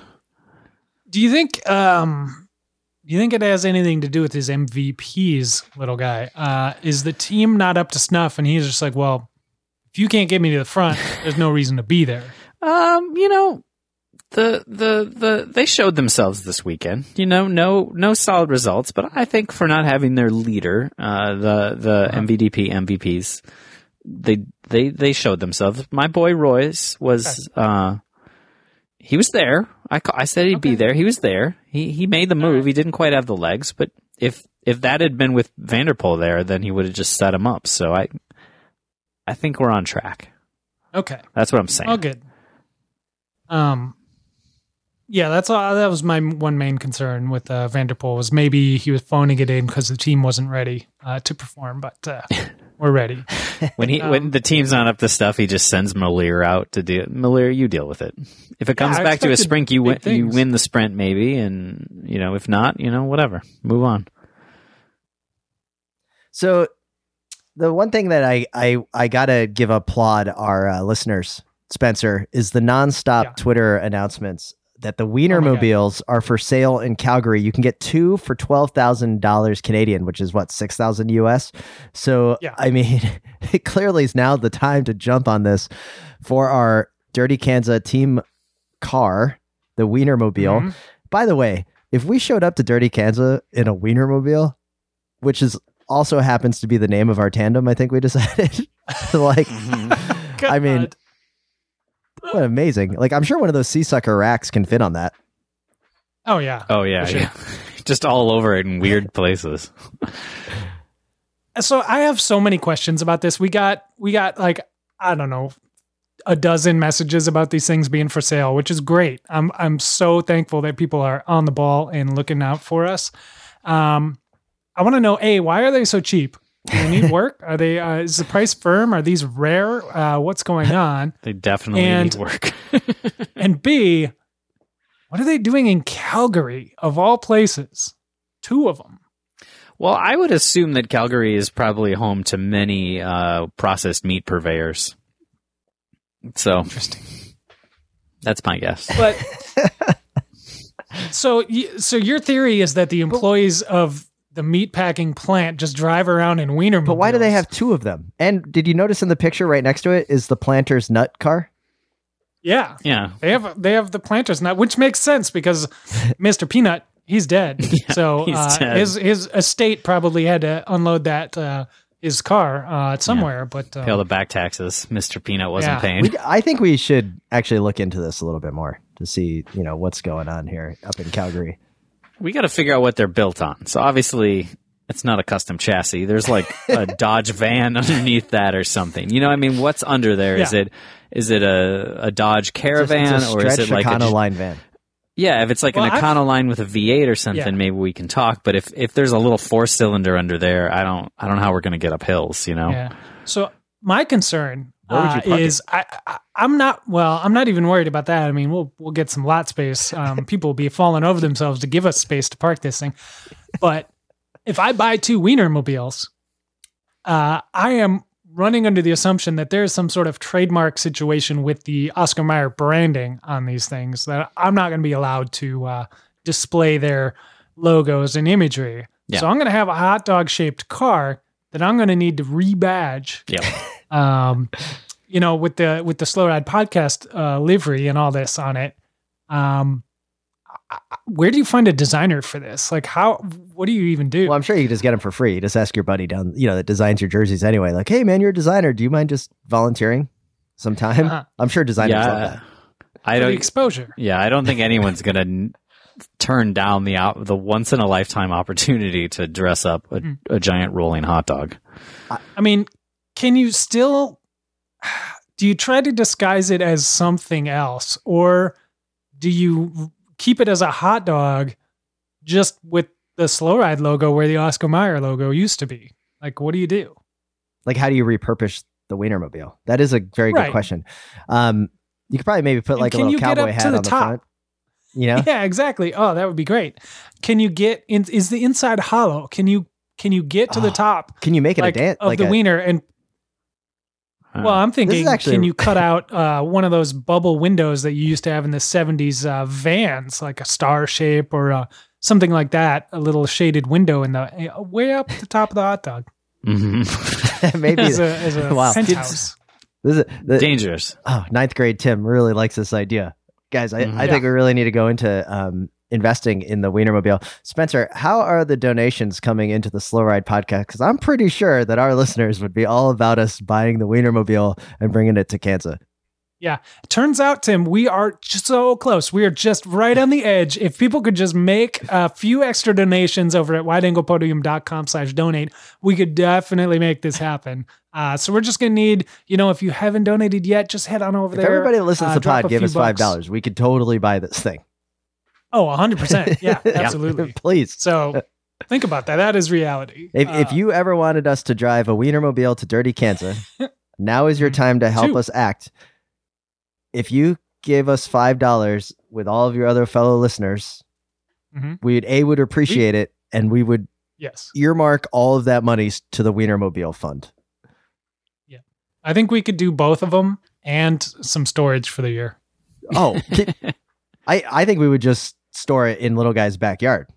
[SPEAKER 4] Do you think um do you think it has anything to do with his MVP's little guy? Uh is the team not up to snuff and he's just like, well, if you can't get me to the front, there's no reason to be there.
[SPEAKER 3] Um, you know, the the the they showed themselves this weekend. You know, no no solid results, but I think for not having their leader, uh, the the MVDP MVPs, they they they showed themselves. My boy Royce was uh, he was there. I I said he'd be there. He was there. He he made the move. He didn't quite have the legs, but if if that had been with Van der Poel there, then he would have just set him up. So I I think we're on track.
[SPEAKER 4] Okay.
[SPEAKER 3] That's what I'm saying.
[SPEAKER 4] All good. Um, yeah, that's all. That was my one main concern with uh, Van der Poel was maybe he was phoning it in because the team wasn't ready uh, to perform, but uh, we're ready.
[SPEAKER 3] When he
[SPEAKER 4] Um,
[SPEAKER 3] when the team's not up to stuff, he just sends Merlier out to deal. Merlier, you deal with it. If it comes
[SPEAKER 4] I
[SPEAKER 3] back to a sprint, you win.
[SPEAKER 4] big
[SPEAKER 3] You win the sprint, maybe, and you know if not, you know whatever. Move on.
[SPEAKER 2] So the one thing that I I I gotta give applaud our uh, listeners, Spencer, is the nonstop
[SPEAKER 4] Yeah.
[SPEAKER 2] Twitter announcements that the
[SPEAKER 4] Oh
[SPEAKER 2] Wienermobiles are for sale in Calgary. You can get two for twelve thousand dollars Canadian, which is what six thousand US. So
[SPEAKER 4] Yeah.
[SPEAKER 2] I mean, it clearly is now the time to jump on this for our Dirty Kanza team car, the Wienermobile.
[SPEAKER 4] Mhm.
[SPEAKER 2] By the way, if we showed up to Dirty Kanza in a Wienermobile, which is also happens to be the name of our tandem, I think we decided. like, I mean. What amazing! Like, I'm sure one of those SeaSucker racks can fit on that.
[SPEAKER 4] oh yeah.
[SPEAKER 3] Oh yeah,
[SPEAKER 4] sure.
[SPEAKER 3] yeah. just all over it in weird places.
[SPEAKER 4] So I have so many questions about this. We got we got like I don't know a dozen messages about these things being for sale, which is great. I'm I'm so thankful that people are on the ball and looking out for us. Um, I want to know a why are they so cheap? Do they need work? Are they? Uh, is the price firm? Are these rare? Uh, what's going on?
[SPEAKER 3] They definitely
[SPEAKER 4] And-
[SPEAKER 3] need work.
[SPEAKER 4] And B, what are they doing in Calgary of all places? Two of them.
[SPEAKER 3] well, I would assume that Calgary is probably home to many uh, processed meat purveyors. So
[SPEAKER 4] Interesting.
[SPEAKER 3] that's my guess.
[SPEAKER 4] But so, so your theory is that the employees of the meatpacking plant just drive around in wiener.
[SPEAKER 2] But why do they have two of them? And did you notice in the picture right next to it is the planter's nut car?
[SPEAKER 4] Yeah,
[SPEAKER 3] Yeah,
[SPEAKER 4] they have they have the planters nut, which makes sense because Mr. Peanut he's dead. so
[SPEAKER 3] he's
[SPEAKER 4] uh,
[SPEAKER 3] dead.
[SPEAKER 4] his his estate probably had to unload that uh, his car uh, somewhere. But uh,
[SPEAKER 3] pay all the back taxes. Mister Peanut wasn't
[SPEAKER 4] Yeah.
[SPEAKER 3] paying.
[SPEAKER 2] We, I think we should actually look into this a little bit more to see, you know, what's going on here up in Calgary.
[SPEAKER 3] We got to figure out what they're built on. So obviously, it's not a custom chassis. There's like a Dodge van underneath that or something. You know, I mean, what's under there? Is
[SPEAKER 4] Yeah.
[SPEAKER 3] it is it a, a Dodge
[SPEAKER 2] It's a-
[SPEAKER 3] Caravan
[SPEAKER 2] it's a
[SPEAKER 3] or is it like a,
[SPEAKER 2] Econoline van.
[SPEAKER 3] yeah? If it's like
[SPEAKER 4] Well,
[SPEAKER 3] an
[SPEAKER 4] I've-
[SPEAKER 3] Econoline with a V8 or something,
[SPEAKER 4] Yeah.
[SPEAKER 3] maybe we can talk. But if if there's a little four cylinder under there, I don't I don't know how we're gonna get up hills. You know,
[SPEAKER 4] Yeah. So my concern
[SPEAKER 2] Where would you
[SPEAKER 4] uh, is I, I I'm not well. I'm not even worried about that. I mean, we'll we'll get some lot space. Um, people will be falling over themselves to give us space to park this thing. But if I buy two Wienermobiles, uh, I am running under the assumption that there's some sort of trademark situation with the Oscar Mayer branding on these things that I'm not going to be allowed to uh, display their logos and imagery.
[SPEAKER 3] Yeah.
[SPEAKER 4] So I'm going to have a hot dog shaped car that I'm going to need to rebadge.
[SPEAKER 3] Yep.
[SPEAKER 4] Um, you know, with the with the Slow Ride podcast uh, livery and all this on it. Um, I- I- where do you find a designer for this? Like, how? What do you even do?
[SPEAKER 2] Well, I'm sure you can just get them for free. Just ask your buddy down, you know, that designs your jerseys anyway. Like, hey, man, you're a designer. Do you mind just volunteering some time?
[SPEAKER 4] Uh-huh.
[SPEAKER 2] I'm sure designers love
[SPEAKER 3] yeah.
[SPEAKER 2] that.
[SPEAKER 3] I don't.
[SPEAKER 4] exposure.
[SPEAKER 3] Yeah, I don't think anyone's gonna turn down the out the once in a lifetime opportunity to dress up a,
[SPEAKER 4] Hmm.
[SPEAKER 3] a giant rolling hot dog.
[SPEAKER 4] I mean, can you still? Do you try to disguise it as something else, or do you keep it as a hot dog, just with the Slow Ride logo where the Oscar Mayer logo used to be? Like, what do you do?
[SPEAKER 2] Like, how do you repurpose the Wienermobile? That is a very
[SPEAKER 4] Right.
[SPEAKER 2] good question. Um, you could probably maybe put
[SPEAKER 4] And
[SPEAKER 2] like a little cowboy
[SPEAKER 4] up to
[SPEAKER 2] hat
[SPEAKER 4] the
[SPEAKER 2] on the
[SPEAKER 4] top?
[SPEAKER 2] front. You know,
[SPEAKER 4] Yeah, exactly. Oh, that would be great. Can you get in? Is the inside hollow? Can you can you get to the
[SPEAKER 2] Oh,
[SPEAKER 4] top
[SPEAKER 2] can you make it
[SPEAKER 4] like,
[SPEAKER 2] a dance?
[SPEAKER 4] of
[SPEAKER 2] Like
[SPEAKER 4] the
[SPEAKER 2] a,
[SPEAKER 4] wiener and Well, I'm thinking,
[SPEAKER 2] actually-
[SPEAKER 4] can you cut out uh, one of those bubble windows that you used to have in the 70s uh, vans, like a star shape or uh, something like that? A little shaded window in the uh, way up the top of the hot dog
[SPEAKER 3] Mhm.
[SPEAKER 2] Maybe
[SPEAKER 4] as a, as a
[SPEAKER 2] Wow.
[SPEAKER 4] penthouse.
[SPEAKER 2] this is the,
[SPEAKER 3] Dangerous.
[SPEAKER 2] oh, ninth grade Tim really likes this idea. Guys, I,
[SPEAKER 3] Mhm.
[SPEAKER 2] I think we really need to go into um, investing in the Wienermobile. Spencer, how are the donations coming into the Slow Ride podcast? Because I'm pretty sure that our listeners would be all about us buying the Wienermobile and bringing it to Kansas. Yeah.
[SPEAKER 4] Turns out, Tim, we are so close. We are just right on the edge. If people could just make a few extra donations over at wideanglepodium.com slash donate, we could definitely make this happen. Uh, so we're just going to need, you know, if you haven't donated yet, just head on over
[SPEAKER 2] If
[SPEAKER 4] there.
[SPEAKER 2] everybody that listens
[SPEAKER 4] uh,
[SPEAKER 2] to the pod give us five
[SPEAKER 4] bucks.
[SPEAKER 2] dollars, we could totally buy this thing.
[SPEAKER 4] Oh, 100%. Yeah, absolutely.
[SPEAKER 2] Please.
[SPEAKER 4] So think about that. That is reality.
[SPEAKER 2] If, if
[SPEAKER 4] Uh,
[SPEAKER 2] you ever wanted us to drive a Wienermobile to Dirty Kanza, now is your time to help
[SPEAKER 4] Two.
[SPEAKER 2] us act. If you give us five dollars with all of your other fellow listeners,
[SPEAKER 4] Mhm.
[SPEAKER 2] we'd a would appreciate it, and we would
[SPEAKER 4] Yes.
[SPEAKER 2] earmark all of that money to the Wienermobile fund. Yeah.
[SPEAKER 4] I think we could do both of them and some storage for the year.
[SPEAKER 2] Oh, I I think we would just store it in little guy's backyard,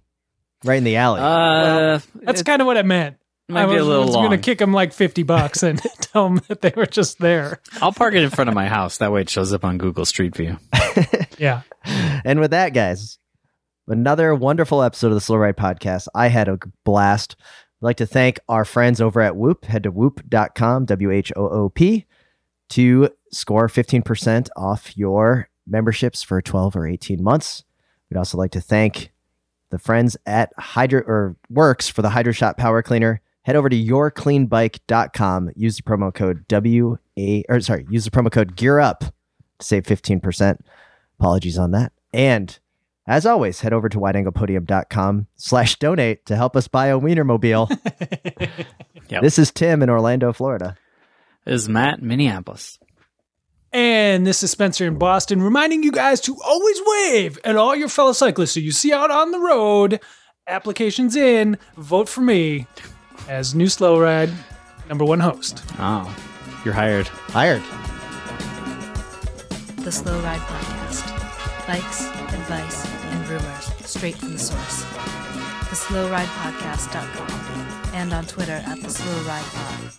[SPEAKER 2] right in the alley.
[SPEAKER 3] Uh,
[SPEAKER 4] That's kind of what I meant.
[SPEAKER 3] might
[SPEAKER 4] I
[SPEAKER 3] be
[SPEAKER 4] was,
[SPEAKER 3] a little
[SPEAKER 4] was
[SPEAKER 3] long.
[SPEAKER 4] going to kick him like 50 bucks and tell him that they were just there.
[SPEAKER 3] I'll park it in front of my house. That way it shows up on Google Street View.
[SPEAKER 4] Yeah.
[SPEAKER 2] and with that, guys, another wonderful episode of the Slow Ride Podcast. I had a blast. I'd like to thank our friends over at Whoop. Head to whoop.com, W H O O P, to score 15% off your memberships for 12 or 18 months. We'd also like to thank the friends at Hydro or WORX for the Hydroshot Power Cleaner. Head over to yourcleanbike.com. Use the promo code W A or sorry, use the promo code Gear Up to save 15%. Apologies on that. And as always, head over to wideanglepodium.com slash donate to help us buy a Wienermobile.
[SPEAKER 3] Yep.
[SPEAKER 2] This is Tim in Orlando, Florida.
[SPEAKER 3] This is Matt Minneapolis.
[SPEAKER 4] And this is Spencer in Boston, reminding you guys to always wave at all your fellow cyclists. So you see out on the road, applications in, vote for me as new slow ride number one host.
[SPEAKER 3] Oh, you're hired.
[SPEAKER 2] Hired.
[SPEAKER 1] The Slow Ride Podcast. Bikes, advice, and rumors straight from the source. The Slow Ride TheSlowRidePodcast.com and on Twitter at The Slow Ride Pod.